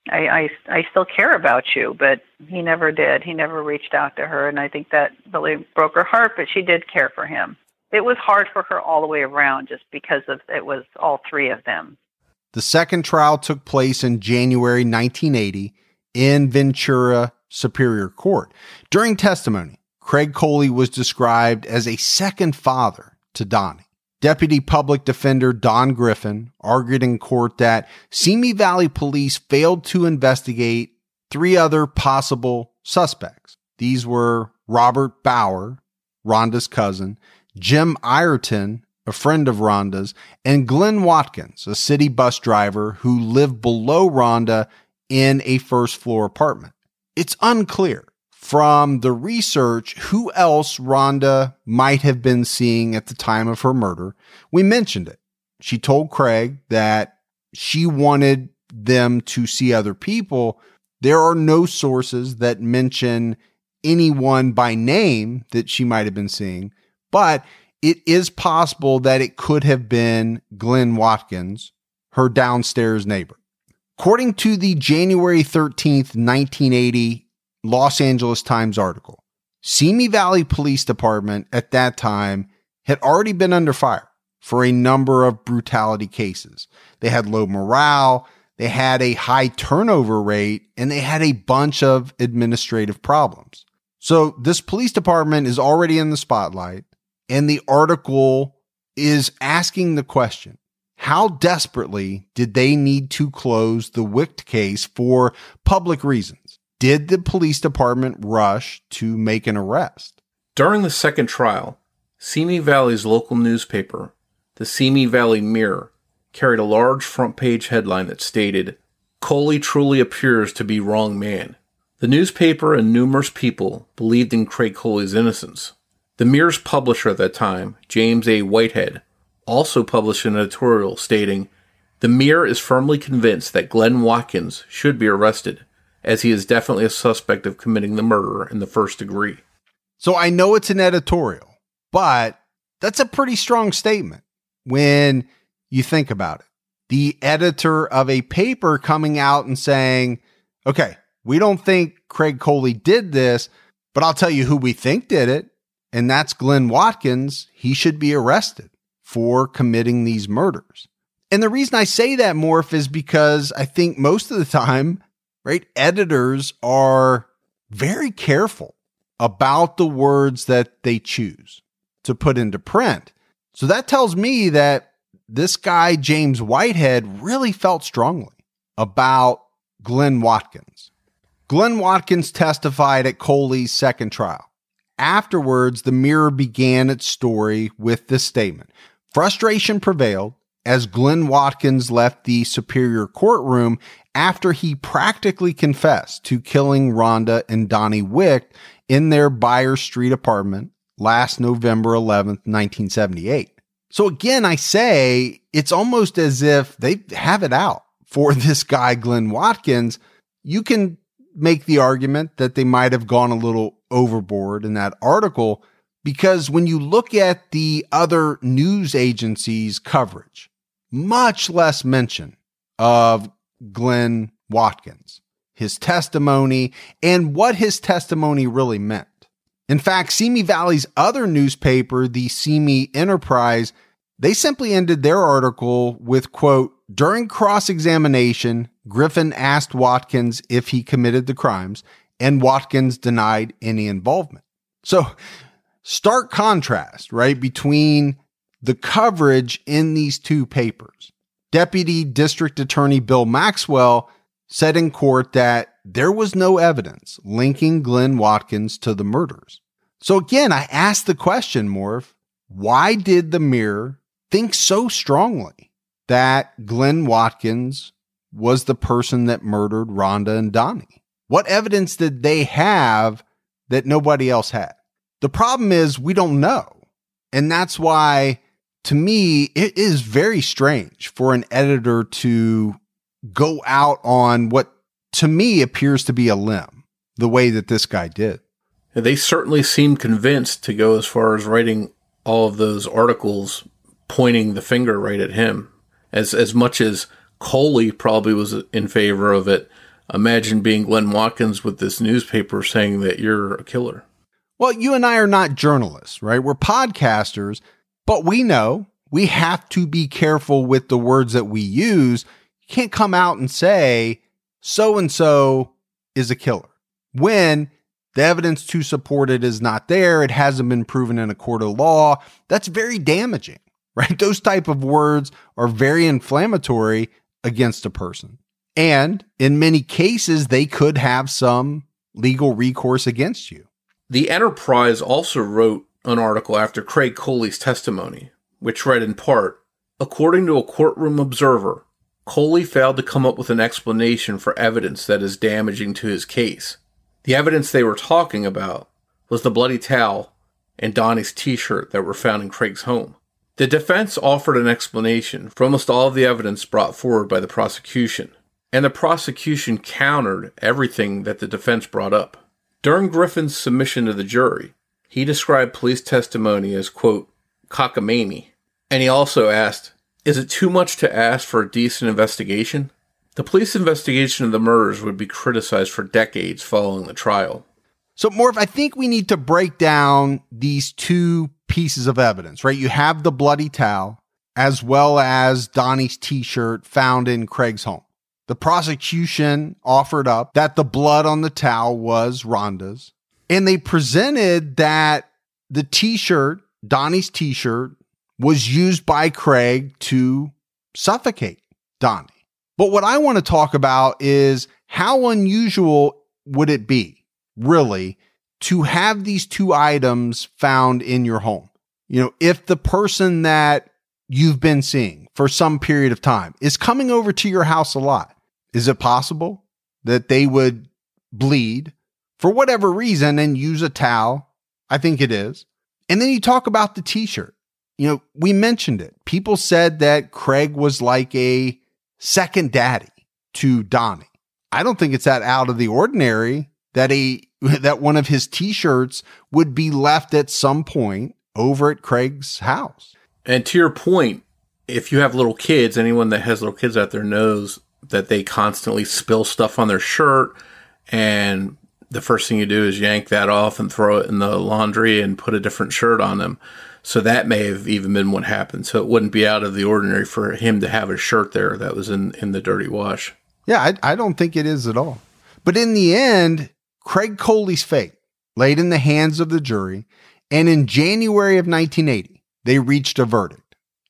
I I, I still care about you, but he never did. He never reached out to her, and I think that really broke her heart. But she did care for him it was hard for her all the way around just because of it was all three of them. The second trial took place in January 1980 in Ventura Superior Court. During testimony, Craig Coley was described as a second father to Donnie. Deputy Public Defender Don Griffin argued in court that Simi Valley Police failed to investigate three other possible suspects. These were Robert Bauer, Rhonda's cousin, Jim Ireton, a friend of Rhonda's, and Glenn Watkins, a city bus driver who lived below Rhonda in a first floor apartment. It's unclear from the research who else Rhonda might have been seeing at the time of her murder. We mentioned it. She told Craig that she wanted them to see other people. There are no sources that mention anyone by name that she might have been seeing but it is possible that it could have been Glenn Watkins, her downstairs neighbor. According to the January 13th, 1980 Los Angeles Times article, Simi Valley Police Department at that time had already been under fire for a number of brutality cases. They had low morale, they had a high turnover rate, and they had a bunch of administrative problems. So this police department is already in the spotlight, and the article is asking the question how desperately did they need to close the Wicht case for public reasons? Did the police department rush to make an arrest? During the second trial, Simi Valley's local newspaper, the Simi Valley Mirror, carried a large front page headline that stated, Coley truly appears to be wrong man. The newspaper and numerous people believed in Craig Coley's innocence. The Mirror's publisher at that time, James A. Whitehead, also published an editorial stating, The Mirror is firmly convinced that Glenn Watkins should be arrested, as he is definitely a suspect of committing the murder in the first degree. So I know it's an editorial, but that's a pretty strong statement when you think about it. The editor of a paper coming out and saying, okay, we don't think Craig Coley did this, but I'll tell you who we think did it. And that's Glenn Watkins. He should be arrested for committing these murders. And the reason I say that, Morph, is because I think most of the time, right, editors are very careful about the words that they choose to put into print. So that tells me that this guy, James Whitehead, really felt strongly about Glenn Watkins. Glenn Watkins testified at Coley's second trial. Afterwards, the Mirror began its story with this statement Frustration prevailed as Glenn Watkins left the Superior Courtroom after he practically confessed to killing Rhonda and Donnie Wicht in their Byers Street apartment last November 11th, 1978. So again, I say it's almost as if they have it out for this guy, Glenn Watkins. You can make the argument that they might have gone a little overboard in that article because when you look at the other news agencies' coverage, much less mention of Glenn Watkins, his testimony, and what his testimony really meant. In fact, Simi Valley's other newspaper, the Simi Enterprise, they simply ended their article with quote, during cross examination, Griffin asked Watkins if he committed the crimes, and Watkins denied any involvement. So, stark contrast, right, between the coverage in these two papers. Deputy District Attorney Bill Maxwell said in court that there was no evidence linking Glenn Watkins to the murders. So again, I asked the question, Morph, why did the Mirror think so strongly that Glenn Watkins was the person that murdered Rhonda and Donnie? What evidence did they have that nobody else had? The problem is we don't know. And that's why, to me, it is very strange for an editor to go out on what to me appears to be a limb the way that this guy did. They certainly seemed convinced to go as far as writing all of those articles pointing the finger right at him. As as much as Coley probably was in favor of it, imagine being Glenn Watkins with this newspaper saying that you're a killer. Well, you and I are not journalists, right? We're podcasters, but we know we have to be careful with the words that we use. You can't come out and say so and so is a killer when the evidence to support it is not there. It hasn't been proven in a court of law. That's very damaging, right? Those type of words are very inflammatory against a person. And in many cases, they could have some legal recourse against you. The Enterprise also wrote an article after Craig Coley's testimony, which read in part According to a courtroom observer, Coley failed to come up with an explanation for evidence that is damaging to his case. The evidence they were talking about was the bloody towel and Donnie's t shirt that were found in Craig's home. The defense offered an explanation for almost all of the evidence brought forward by the prosecution, and the prosecution countered everything that the defense brought up. During Griffin's submission to the jury, he described police testimony as, quote, cockamamie. And he also asked, Is it too much to ask for a decent investigation? The police investigation of the murders would be criticized for decades following the trial. So, Morph, I think we need to break down these two pieces of evidence, right? You have the bloody towel as well as Donnie's t shirt found in Craig's home. The prosecution offered up that the blood on the towel was Rhonda's. And they presented that the t shirt, Donnie's t shirt, was used by Craig to suffocate Donnie. But what I want to talk about is how unusual would it be, really, to have these two items found in your home? You know, if the person that you've been seeing for some period of time is coming over to your house a lot, is it possible that they would bleed for whatever reason and use a towel? I think it is. And then you talk about the t shirt. You know, we mentioned it. People said that Craig was like a second daddy to Donnie. I don't think it's that out of the ordinary that a that one of his t-shirts would be left at some point over at Craig's house. And to your point, if you have little kids, anyone that has little kids out there knows that they constantly spill stuff on their shirt and the first thing you do is yank that off and throw it in the laundry and put a different shirt on them. So that may have even been what happened. So it wouldn't be out of the ordinary for him to have a shirt there that was in, in the dirty wash. Yeah, I, I don't think it is at all. But in the end, Craig Coley's fate laid in the hands of the jury. And in January of 1980, they reached a verdict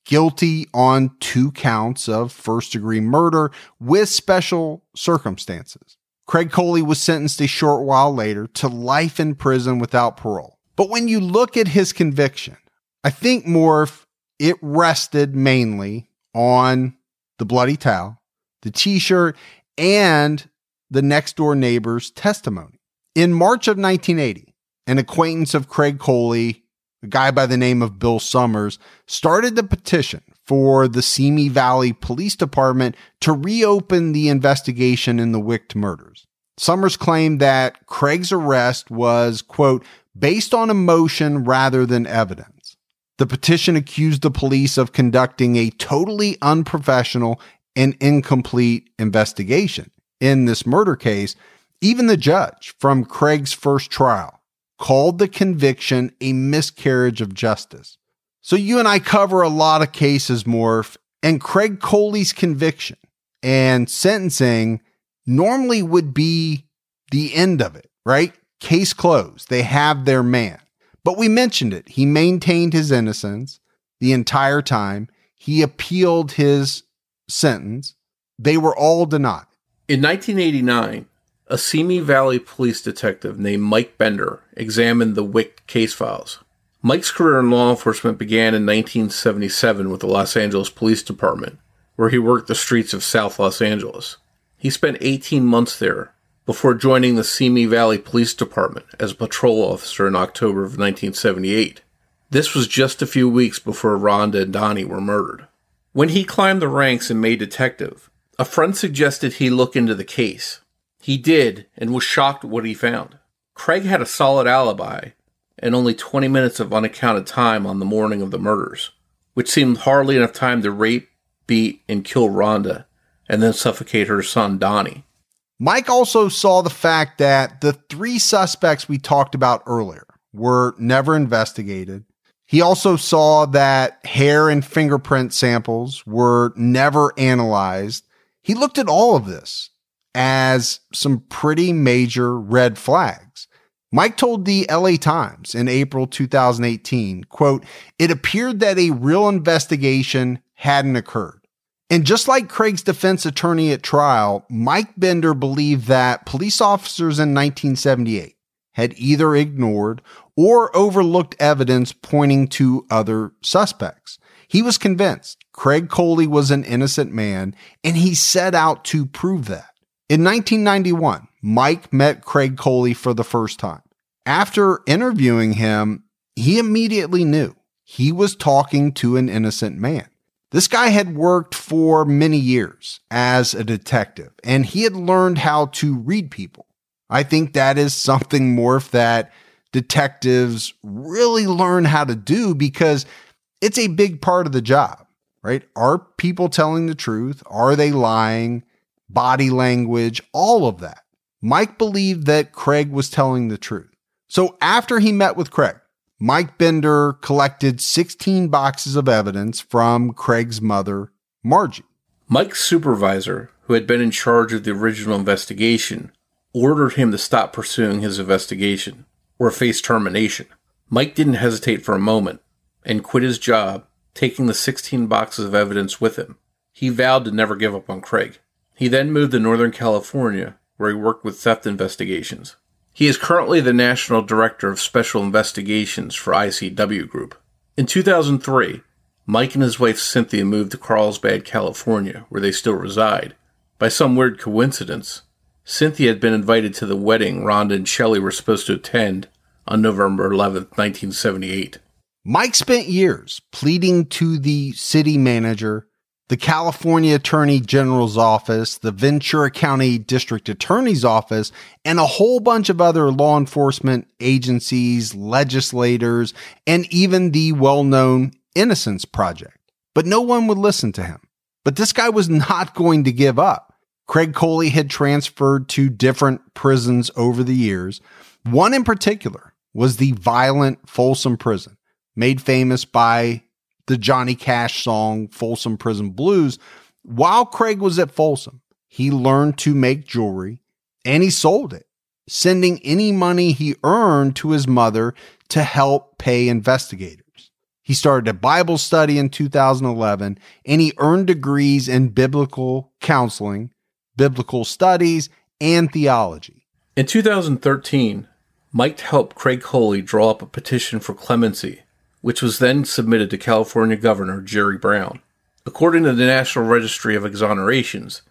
guilty on two counts of first degree murder with special circumstances. Craig Coley was sentenced a short while later to life in prison without parole. But when you look at his conviction, I think Morph, it rested mainly on the bloody towel, the t shirt, and the next door neighbor's testimony. In March of 1980, an acquaintance of Craig Coley, a guy by the name of Bill Summers, started the petition for the Simi Valley Police Department to reopen the investigation in the Wicht murders. Summers claimed that Craig's arrest was, quote, based on emotion rather than evidence. The petition accused the police of conducting a totally unprofessional and incomplete investigation. In this murder case, even the judge from Craig's first trial called the conviction a miscarriage of justice. So you and I cover a lot of cases, Morph, and Craig Coley's conviction and sentencing normally would be the end of it, right? Case closed. They have their man. But we mentioned it. He maintained his innocence the entire time. He appealed his sentence. They were all denied. In 1989, a Simi Valley police detective named Mike Bender examined the Wicht case files. Mike's career in law enforcement began in 1977 with the Los Angeles Police Department, where he worked the streets of South Los Angeles. He spent 18 months there before joining the Simi Valley Police Department as a patrol officer in October of 1978. This was just a few weeks before Rhonda and Donnie were murdered. When he climbed the ranks and made detective, a friend suggested he look into the case. He did and was shocked at what he found. Craig had a solid alibi and only 20 minutes of unaccounted time on the morning of the murders, which seemed hardly enough time to rape, beat, and kill Rhonda and then suffocate her son Donnie. Mike also saw the fact that the three suspects we talked about earlier were never investigated. He also saw that hair and fingerprint samples were never analyzed. He looked at all of this as some pretty major red flags. Mike told the LA Times in April 2018, quote, it appeared that a real investigation hadn't occurred. And just like Craig's defense attorney at trial, Mike Bender believed that police officers in 1978 had either ignored or overlooked evidence pointing to other suspects. He was convinced Craig Coley was an innocent man, and he set out to prove that. In 1991, Mike met Craig Coley for the first time. After interviewing him, he immediately knew he was talking to an innocent man. This guy had worked for many years as a detective and he had learned how to read people. I think that is something more that detectives really learn how to do because it's a big part of the job, right? Are people telling the truth? Are they lying? Body language, all of that. Mike believed that Craig was telling the truth. So after he met with Craig, Mike Bender collected 16 boxes of evidence from Craig's mother, Margie. Mike's supervisor, who had been in charge of the original investigation, ordered him to stop pursuing his investigation. or face termination. Mike didn't hesitate for a moment and quit his job, taking the 16 boxes of evidence with him. He vowed to never give up on Craig. He then moved to Northern California, where he worked with theft investigations. He is currently the National Director of Special Investigations for ICW Group. In 2003, Mike and his wife Cynthia moved to Carlsbad, California, where they still reside. By some weird coincidence, Cynthia had been invited to the wedding Rhonda and Shelley were supposed to attend on November 11, 1978. Mike spent years pleading to the city manager, the California Attorney General's office, the Ventura County District Attorney's office, and a whole bunch of other law enforcement agencies, legislators, and even the well known Innocence Project. But no one would listen to him. But this guy was not going to give up. Craig Coley had transferred to different prisons over the years. One in particular was the violent Folsom Prison, made famous by the Johnny Cash song Folsom Prison Blues. While Craig was at Folsom, he learned to make jewelry and he sold it, sending any money he earned to his mother to help pay investigators. He started a Bible study in 2011 and he earned degrees in biblical counseling, biblical studies, and theology. In 2013, Mike helped Craig Coley draw up a petition for clemency, which was then submitted to California Governor Jerry Brown. According to the National Registry of Exonerations,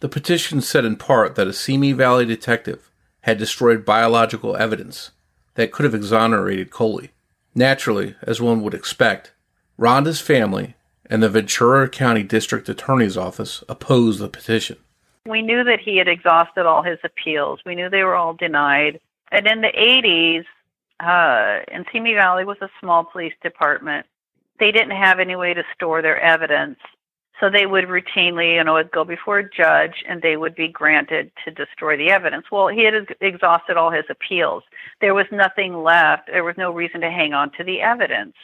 the petition said in part that a Simi Valley detective had destroyed biological evidence that could have exonerated Coley. Naturally, as one would expect, Rhonda's family and the Ventura County District Attorney's Office opposed the petition. We knew that he had exhausted all his appeals. We knew they were all denied. And in the 80s, uh, and Simi Valley was a small police department. They didn't have any way to store their evidence. So they would routinely, you know, would go before a judge and they would be granted to destroy the evidence. Well, he had exhausted all his appeals. There was nothing left. There was no reason to hang on to the evidence.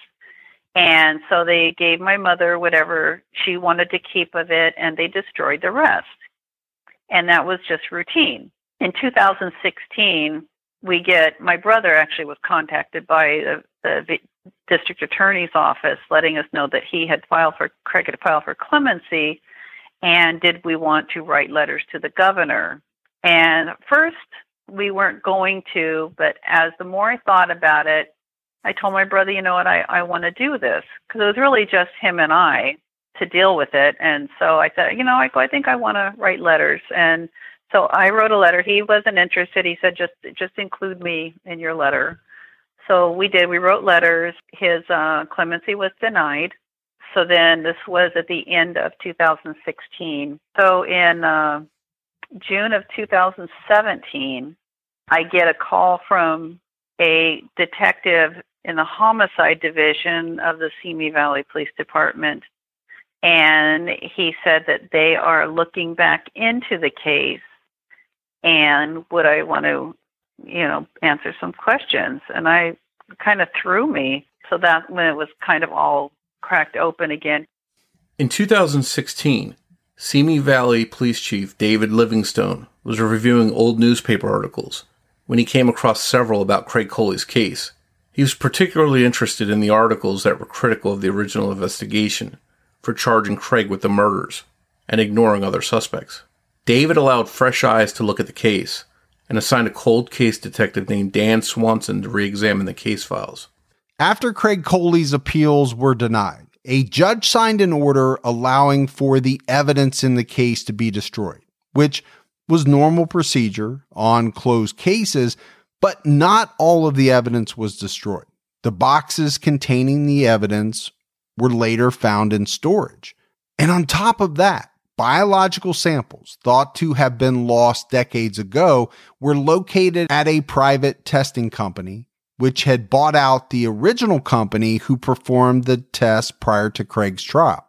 And so they gave my mother whatever she wanted to keep of it and they destroyed the rest. And that was just routine. In 2016, we get my brother actually was contacted by the, the district attorney's office letting us know that he had filed for Craig had filed for clemency and did we want to write letters to the governor? And first we weren't going to but as the more I thought about it I told my brother you know what? I, I want to do this. Because it was really just him and I to deal with it and so I said you know I, I think I want to write letters. And so I wrote a letter. He wasn't interested. He said, just just include me in your letter. So we did. We wrote letters. His uh, clemency was denied. So then this was at the end of 2016. So in uh, June of 2017, I get a call from a detective in the homicide division of the Simi Valley Police Department. And he said that they are looking back into the case and would I want to, you know, answer some questions? And I kind of threw me. So that when it was kind of all cracked open again. In 2016, Simi Valley Police Chief David Livingstone was reviewing old newspaper articles when he came across several about Craig Coley's case. He was particularly interested in the articles that were critical of the original investigation for charging Craig with the murders and ignoring other suspects. David allowed fresh eyes to look at the case and assigned a cold case detective named Dan Swanson to re examine the case files. After Craig Coley's appeals were denied, a judge signed an order allowing for the evidence in the case to be destroyed, which was normal procedure on closed cases, but not all of the evidence was destroyed. The boxes containing the evidence were later found in storage. And on top of that, biological samples thought to have been lost decades ago were located at a private testing company, which had bought out the original company who performed the test prior to Craig's trial.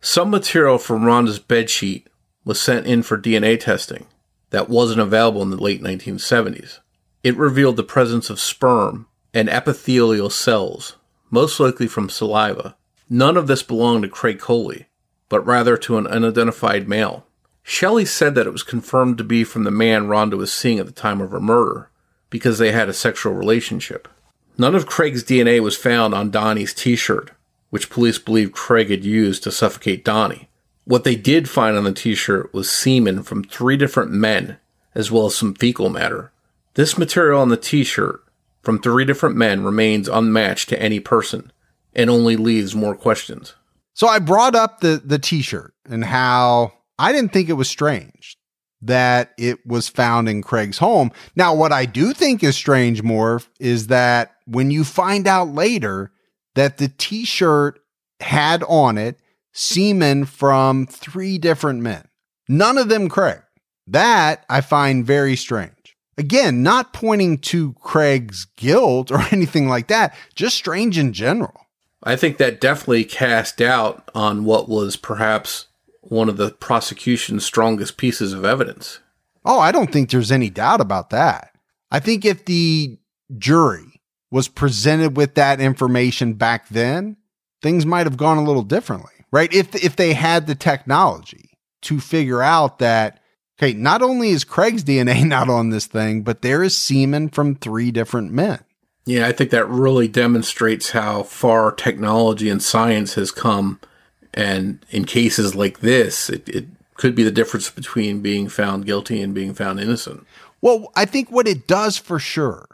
Some material from Rhonda's bedsheet was sent in for DNA testing that wasn't available in the late 1970s. It revealed the presence of sperm and epithelial cells, most likely from saliva. None of this belonged to Craig Coley, but rather to an unidentified male. Shelley said that it was confirmed to be from the man Rhonda was seeing at the time of her murder, because they had a sexual relationship. None of Craig's DNA was found on Donnie's t shirt, which police believe Craig had used to suffocate Donnie. What they did find on the t shirt was semen from three different men, as well as some fecal matter. This material on the t shirt from three different men remains unmatched to any person and only leaves more questions. So I brought up the the t-shirt and how I didn't think it was strange that it was found in Craig's home. Now what I do think is strange more is that when you find out later that the t-shirt had on it semen from three different men. None of them Craig. That I find very strange. Again, not pointing to Craig's guilt or anything like that, just strange in general. I think that definitely cast doubt on what was perhaps one of the prosecution's strongest pieces of evidence. Oh, I don't think there's any doubt about that. I think if the jury was presented with that information back then, things might have gone a little differently, right? If if they had the technology to figure out that okay, not only is Craig's DNA not on this thing, but there is semen from three different men. Yeah, I think that really demonstrates how far technology and science has come. And in cases like this, it, it could be the difference between being found guilty and being found innocent. Well, I think what it does for sure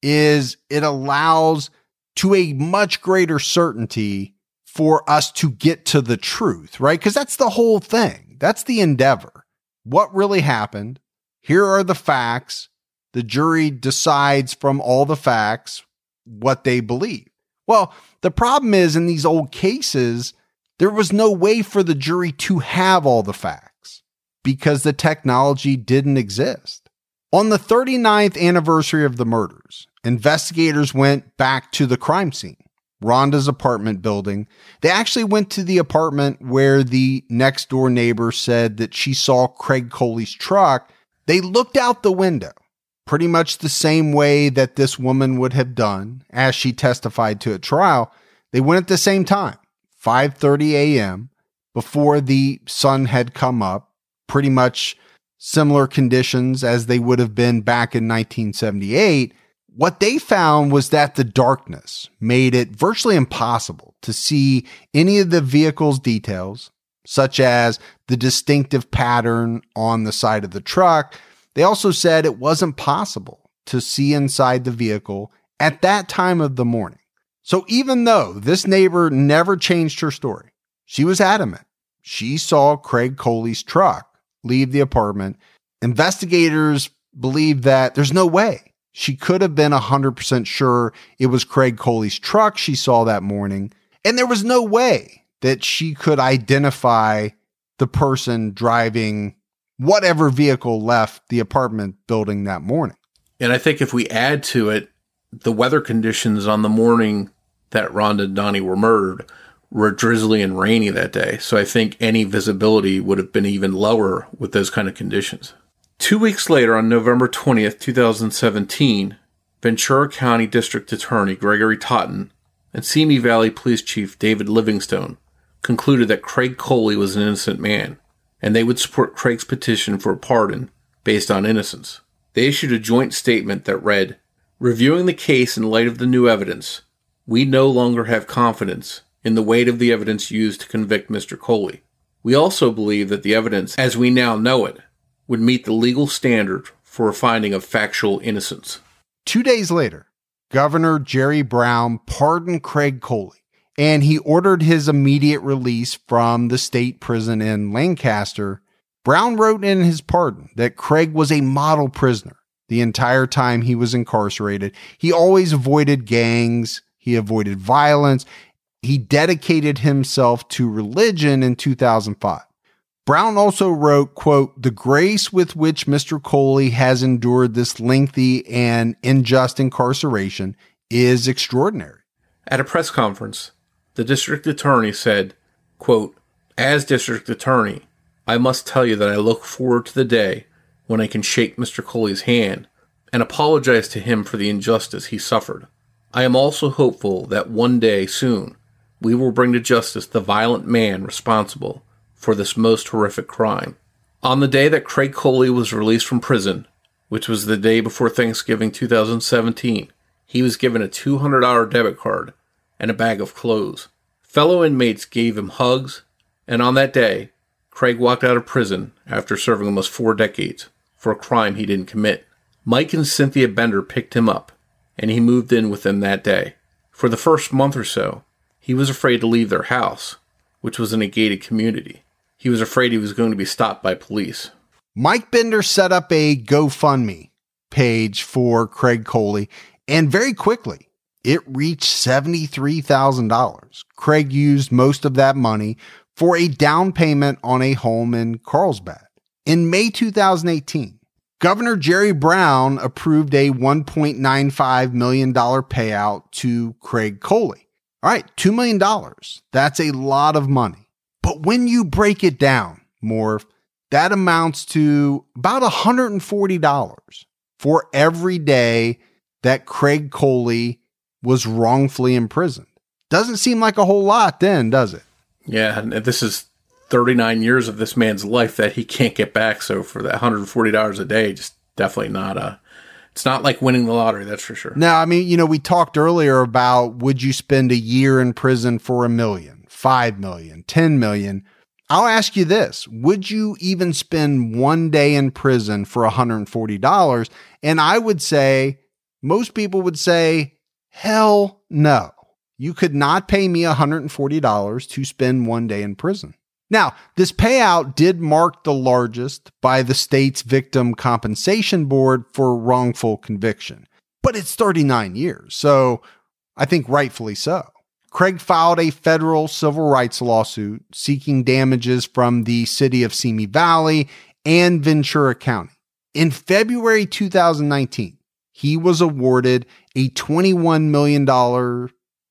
is it allows to a much greater certainty for us to get to the truth, right? Because that's the whole thing. That's the endeavor. What really happened? Here are the facts. The jury decides from all the facts what they believe. Well, the problem is in these old cases, there was no way for the jury to have all the facts because the technology didn't exist. On the 39th anniversary of the murders, investigators went back to the crime scene, Rhonda's apartment building. They actually went to the apartment where the next door neighbor said that she saw Craig Coley's truck. They looked out the window pretty much the same way that this woman would have done as she testified to a trial. They went at the same time, 5:30 a.m. before the sun had come up, pretty much similar conditions as they would have been back in 1978. What they found was that the darkness made it virtually impossible to see any of the vehicle's details, such as the distinctive pattern on the side of the truck, they also said it wasn't possible to see inside the vehicle at that time of the morning. So even though this neighbor never changed her story, she was adamant. She saw Craig Coley's truck leave the apartment. Investigators believe that there's no way she could have been 100% sure it was Craig Coley's truck she saw that morning. And there was no way that she could identify the person driving whatever vehicle left the apartment building that morning. And I think if we add to it the weather conditions on the morning that Rhonda and Donnie were murdered were drizzly and rainy that day. So I think any visibility would have been even lower with those kind of conditions. Two weeks later, on November 20th, 2017, Ventura County District Attorney Gregory Totten and Simi Valley Police Chief David Livingstone concluded that Craig Coley was an innocent man and they would support Craig's petition for a pardon based on innocence. They issued a joint statement that read, Reviewing the case in light of the new evidence, we no longer have confidence in the weight of the evidence used to convict Mr. Coley. We also believe that the evidence, as we now know it, would meet the legal standard for a finding of factual innocence. Two days later, Governor Jerry Brown pardoned Craig Coley and he ordered his immediate release from the state prison in Lancaster. Brown wrote in his pardon that Craig was a model prisoner the entire time he was incarcerated. He always avoided gangs, he avoided violence. He dedicated himself to religion in 2005. Brown also wrote, quote, the grace with which Mr. Coley has endured this lengthy and unjust incarceration is extraordinary. At a press conference, the district attorney said, quote, As district attorney, I must tell you that I look forward to the day when I can shake Mr. Coley's hand and apologize to him for the injustice he suffered. I am also hopeful that one day soon we will bring to justice the violent man responsible for this most horrific crime. On the day that Craig Coley was released from prison, which was the day before Thanksgiving 2017, he was given a $200 debit card and a bag of clothes. Fellow inmates gave him hugs, and on that day, Craig walked out of prison after serving almost four decades for a crime he didn't commit. Mike and Cynthia Bender picked him up, and he moved in with them that day. For the first month or so, he was afraid to leave their house, which was in a gated community. He was afraid he was going to be stopped by police. Mike Bender set up a GoFundMe page for Craig Coley, and very quickly it reached $73,000. Craig used most of that money for a down payment on a home in Carlsbad. In May 2018, Governor Jerry Brown approved a $1.95 million payout to Craig Coley. All right, $2 million. That's a lot of money. But when you break it down, Morph, that amounts to about $140 for every day that Craig Coley was wrongfully imprisoned. Doesn't seem like a whole lot then, does it? Yeah, and this is 39 years of this man's life that he can't get back. So for that $140 a day, just definitely not a. It's not like winning the lottery, that's for sure. Now, I mean, you know, we talked earlier about would you spend a year in prison for a million, five million, ten million? I'll ask you this Would you even spend one day in prison for $140? And I would say, most people would say, hell no. You could not pay me $140 to spend one day in prison. Now, this payout did mark the largest by the state's Victim Compensation Board for wrongful conviction, but it's 39 years, so I think rightfully so. Craig filed a federal civil rights lawsuit seeking damages from the city of Simi Valley and Ventura County. In February 2019, he was awarded a $21 million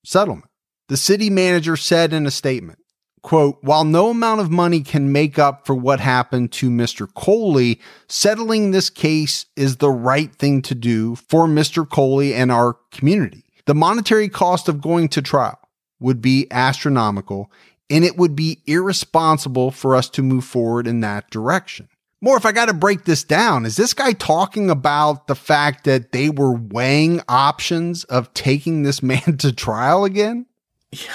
settlement. The city manager said in a statement, quote, while no amount of money can make up for what happened to Mr. Coley, settling this case is the right thing to do for Mr. Coley and our community. The monetary cost of going to trial would be astronomical, and it would be irresponsible for us to move forward in that direction. Morph, if I got to break this down, is this guy talking about the fact that they were weighing options of taking this man to trial again?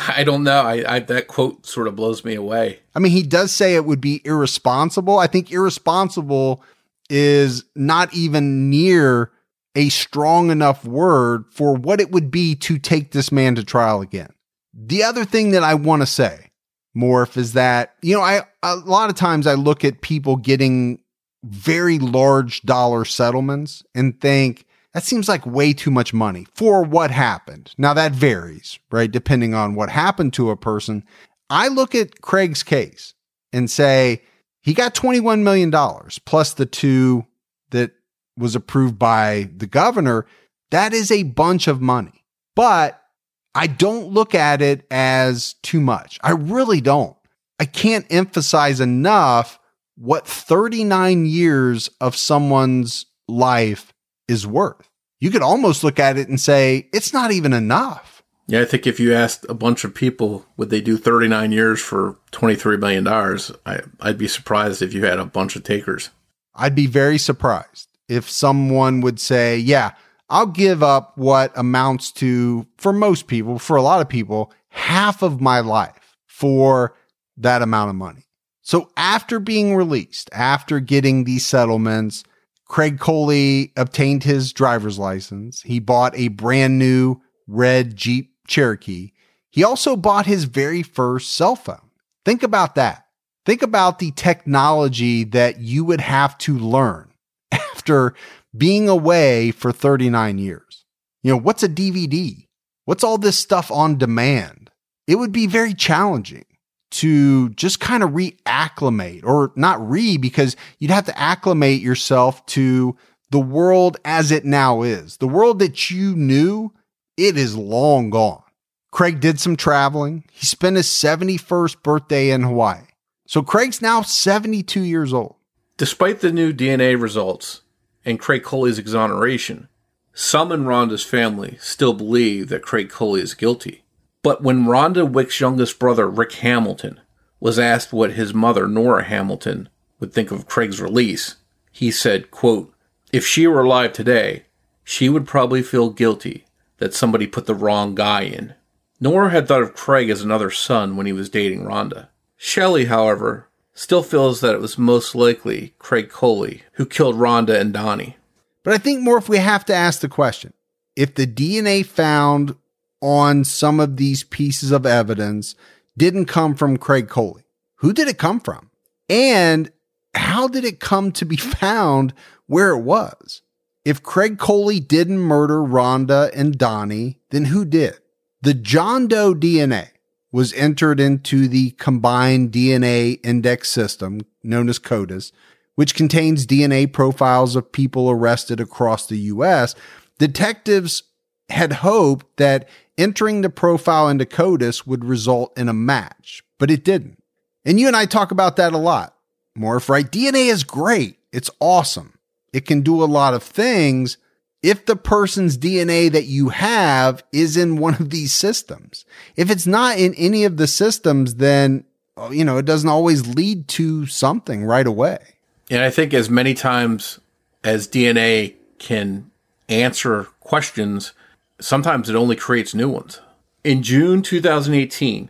I don't know. I, I, that quote sort of blows me away. I mean, he does say it would be irresponsible. I think irresponsible is not even near a strong enough word for what it would be to take this man to trial again. The other thing that I want to say, Morph, is that, you know, I a lot of times I look at people getting very large dollar settlements and think, that seems like way too much money for what happened. Now that varies, right? Depending on what happened to a person. I look at Craig's case and say he got $21 million plus the two that was approved by the governor. That is a bunch of money, but I don't look at it as too much. I really don't. I can't emphasize enough what 39 years of someone's life is worth. You could almost look at it and say, it's not even enough. Yeah, I think if you asked a bunch of people, would they do 39 years for $23 million? I, I'd be surprised if you had a bunch of takers. I'd be very surprised if someone would say, yeah, I'll give up what amounts to, for most people, for a lot of people, half of my life for that amount of money. So after being released, after getting these settlements, Craig Coley obtained his driver's license. He bought a brand new red Jeep Cherokee. He also bought his very first cell phone. Think about that. Think about the technology that you would have to learn after being away for 39 years. You know, what's a DVD? What's all this stuff on demand? It would be very challenging to just kind of reacclimate or not re because you'd have to acclimate yourself to the world as it now is. The world that you knew, it is long gone. Craig did some traveling. He spent his 71st birthday in Hawaii. So Craig's now 72 years old. Despite the new DNA results and Craig Coley's exoneration, some in Rhonda's family still believe that Craig Coley is guilty. But when Rhonda Wicht's youngest brother, Rick Hamilton, was asked what his mother, Nora Hamilton, would think of Craig's release, he said, quote, If she were alive today, she would probably feel guilty that somebody put the wrong guy in. Nora had thought of Craig as another son when he was dating Rhonda. Shelley, however, still feels that it was most likely Craig Coley who killed Rhonda and Donnie. But I think more if we have to ask the question if the DNA found on some of these pieces of evidence didn't come from Craig Coley, who did it come from? And how did it come to be found where it was? If Craig Coley didn't murder Rhonda and Donnie, then who did? The John Doe DNA was entered into the combined DNA index system known as CODIS, which contains DNA profiles of people arrested across the US. Detectives had hoped that entering the profile into CODIS would result in a match, but it didn't. And you and I talk about that a lot. Morph, right? DNA is great. It's awesome. It can do a lot of things if the person's DNA that you have is in one of these systems. If it's not in any of the systems, then, oh, you know, it doesn't always lead to something right away. And I think as many times as DNA can answer questions, sometimes it only creates new ones. In June 2018,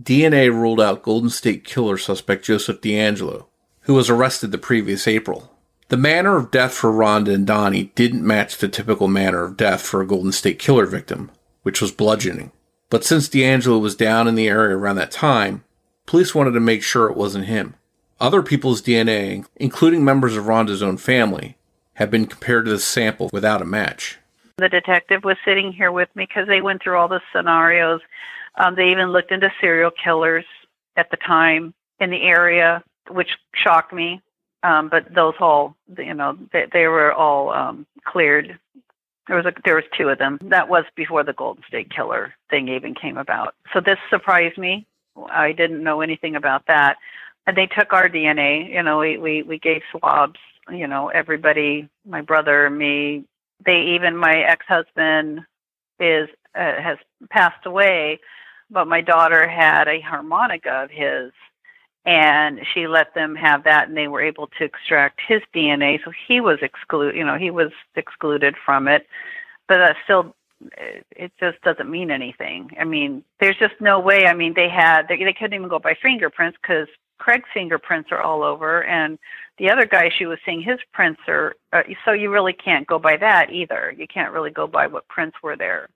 DNA ruled out Golden State Killer suspect Joseph DeAngelo, who was arrested the previous April. The manner of death for Rhonda and Donnie didn't match the typical manner of death for a Golden State Killer victim, which was bludgeoning. But since DeAngelo was down in the area around that time, police wanted to make sure it wasn't him. Other people's DNA, including members of Rhonda's own family, have been compared to the sample without a match. The detective was sitting here with me because they went through all the scenarios. Um, they even looked into serial killers at the time in the area, which shocked me. Um, but those all, you know, they, they were all um, cleared. There was a, there was two of them. That was before the Golden State Killer thing even came about. So this surprised me. I didn't know anything about that. And they took our DNA. You know, we we, we gave swabs. You know, everybody, my brother, me. They even my ex husband is uh, has passed away, but my daughter had a harmonica of his and she let them have that and they were able to extract his DNA so he was excluded you know he was excluded from it. But that still it just doesn't mean anything. I mean there's just no way i mean they had they, they couldn't even go by fingerprints because craig's fingerprints are all over and the other guy she was seeing his prints are uh, so you really can't go by that either. You can't really go by what prints were there.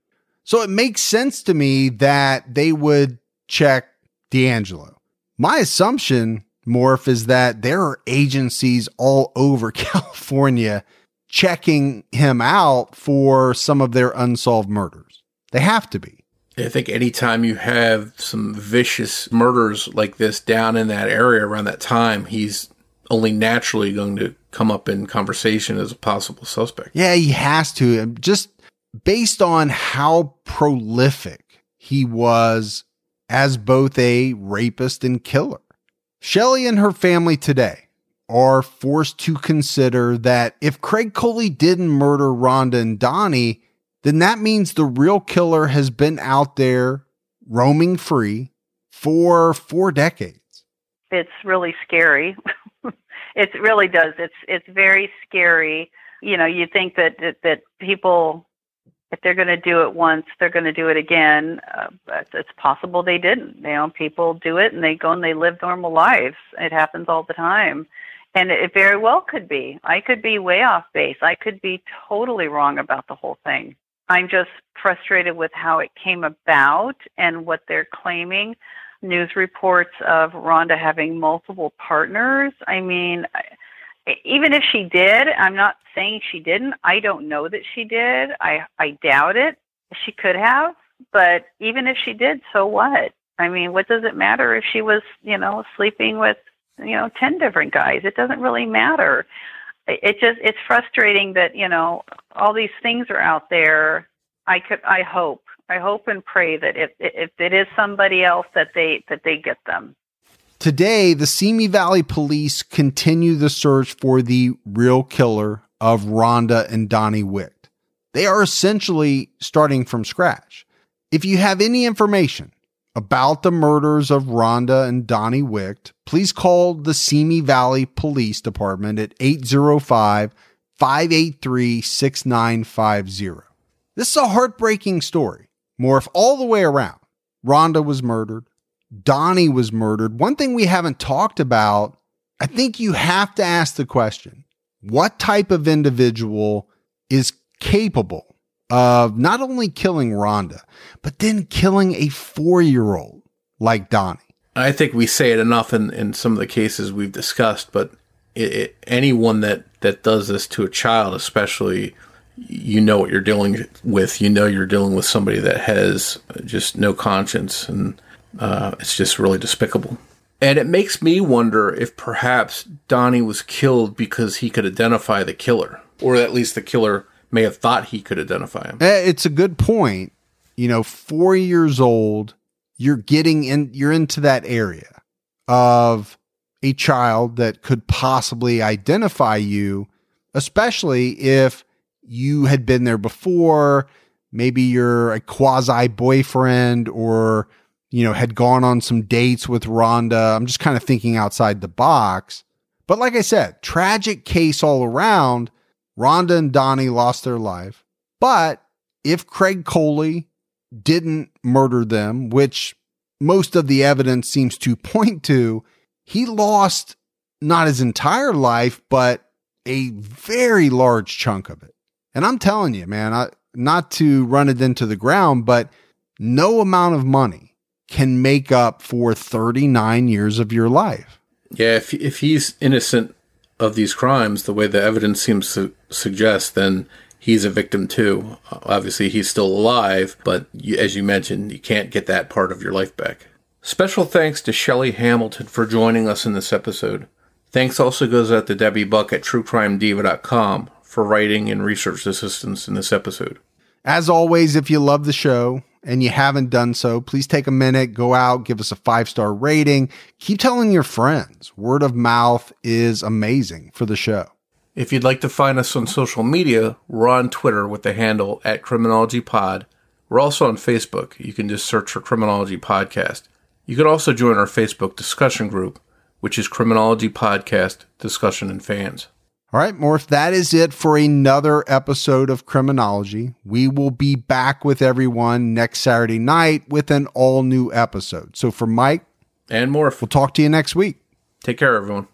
So it makes sense to me that they would check DeAngelo my assumption, Morph, is that there are agencies all over California checking him out for some of their unsolved murders. They have to be. I think anytime you have some vicious murders like this down in that area around that time, he's only naturally going to come up in conversation as a possible suspect. Yeah, he has to. Just based on how prolific he was as both a rapist and killer. Shelley and her family today are forced to consider that if Craig Coley didn't murder Rhonda and Donnie, then that means the real killer has been out there roaming free for four decades. It's really scary. it really does. It's it's very scary. You know, you think that that, that people if they're going to do it once, they're going to do it again. Uh, but it's possible they didn't. You know, people do it and they go and they live normal lives. It happens all the time. And it very well could be. I could be way off base. I could be totally wrong about the whole thing. I'm just frustrated with how it came about and what they're claiming. News reports of Rhonda having multiple partners. I mean, even if she did, I'm not saying she didn't. I don't know that she did. I I doubt it. She could have, but even if she did, so what? I mean, what does it matter if she was, you know, sleeping with, you know, 10 different guys? It doesn't really matter. It just it's frustrating that, you know, all these things are out there. I could I hope. I hope and pray that if if it is somebody else that they that they get them. Today, the Simi Valley police continue the search for the real killer of Rhonda and Donnie Wicht. They are essentially starting from scratch. If you have any information about the murders of Rhonda and Donnie Wicht, please call the Simi Valley Police Department at 805 583 6950. This is a heartbreaking story. Morph, all the way around. Rhonda was murdered. Donnie was murdered. One thing we haven't talked about, I think you have to ask the question what type of individual is capable of not only killing Rhonda, but then killing a four year old like Donnie? I think we say it enough in, in some of the cases we've discussed, but it, it, anyone that, that does this to a child, especially, you know what you're dealing with. You know you're dealing with somebody that has just no conscience, and uh, it's just really despicable. And it makes me wonder if perhaps Donnie was killed because he could identify the killer, or at least the killer may have thought he could identify him. Eh, It's a good point. You know, four years old, you're getting in, you're into that area of a child that could possibly identify you, especially if you had been there before. Maybe you're a quasi boyfriend or, you know, had gone on some dates with Rhonda. I'm just kind of thinking outside the box. But like I said, tragic case all around. Rhonda and Donnie lost their life. But if Craig Coley didn't murder them, which most of the evidence seems to point to, he lost not his entire life, but a very large chunk of it. And I'm telling you, man, I, not to run it into the ground, but no amount of money can make up for 39 years of your life. Yeah, if if he's innocent of these crimes, the way the evidence seems to suggest, then he's a victim too. Obviously, he's still alive, but you, as you mentioned, you can't get that part of your life back. Special thanks to Shelley Hamilton for joining us in this episode. Thanks also goes out to Debbie Buck at TrueCrimeDiva.com for writing and research assistance in this episode. As always, if you love the show and you haven't done so, please take a minute, go out, give us a five star rating. Keep telling your friends. Word of mouth is amazing for the show. If you'd like to find us on social media, we're on Twitter with the handle at CriminologyPod. We're also on Facebook. You can just search for Criminology Podcast. You can also join our Facebook discussion group, which is Criminology Podcast Discussion and Fans. All right, Morph, that is it for another episode of Criminology. We will be back with everyone next Saturday night with an all new episode. So for Mike, And Morph. we'll talk to you next week. Take care, everyone.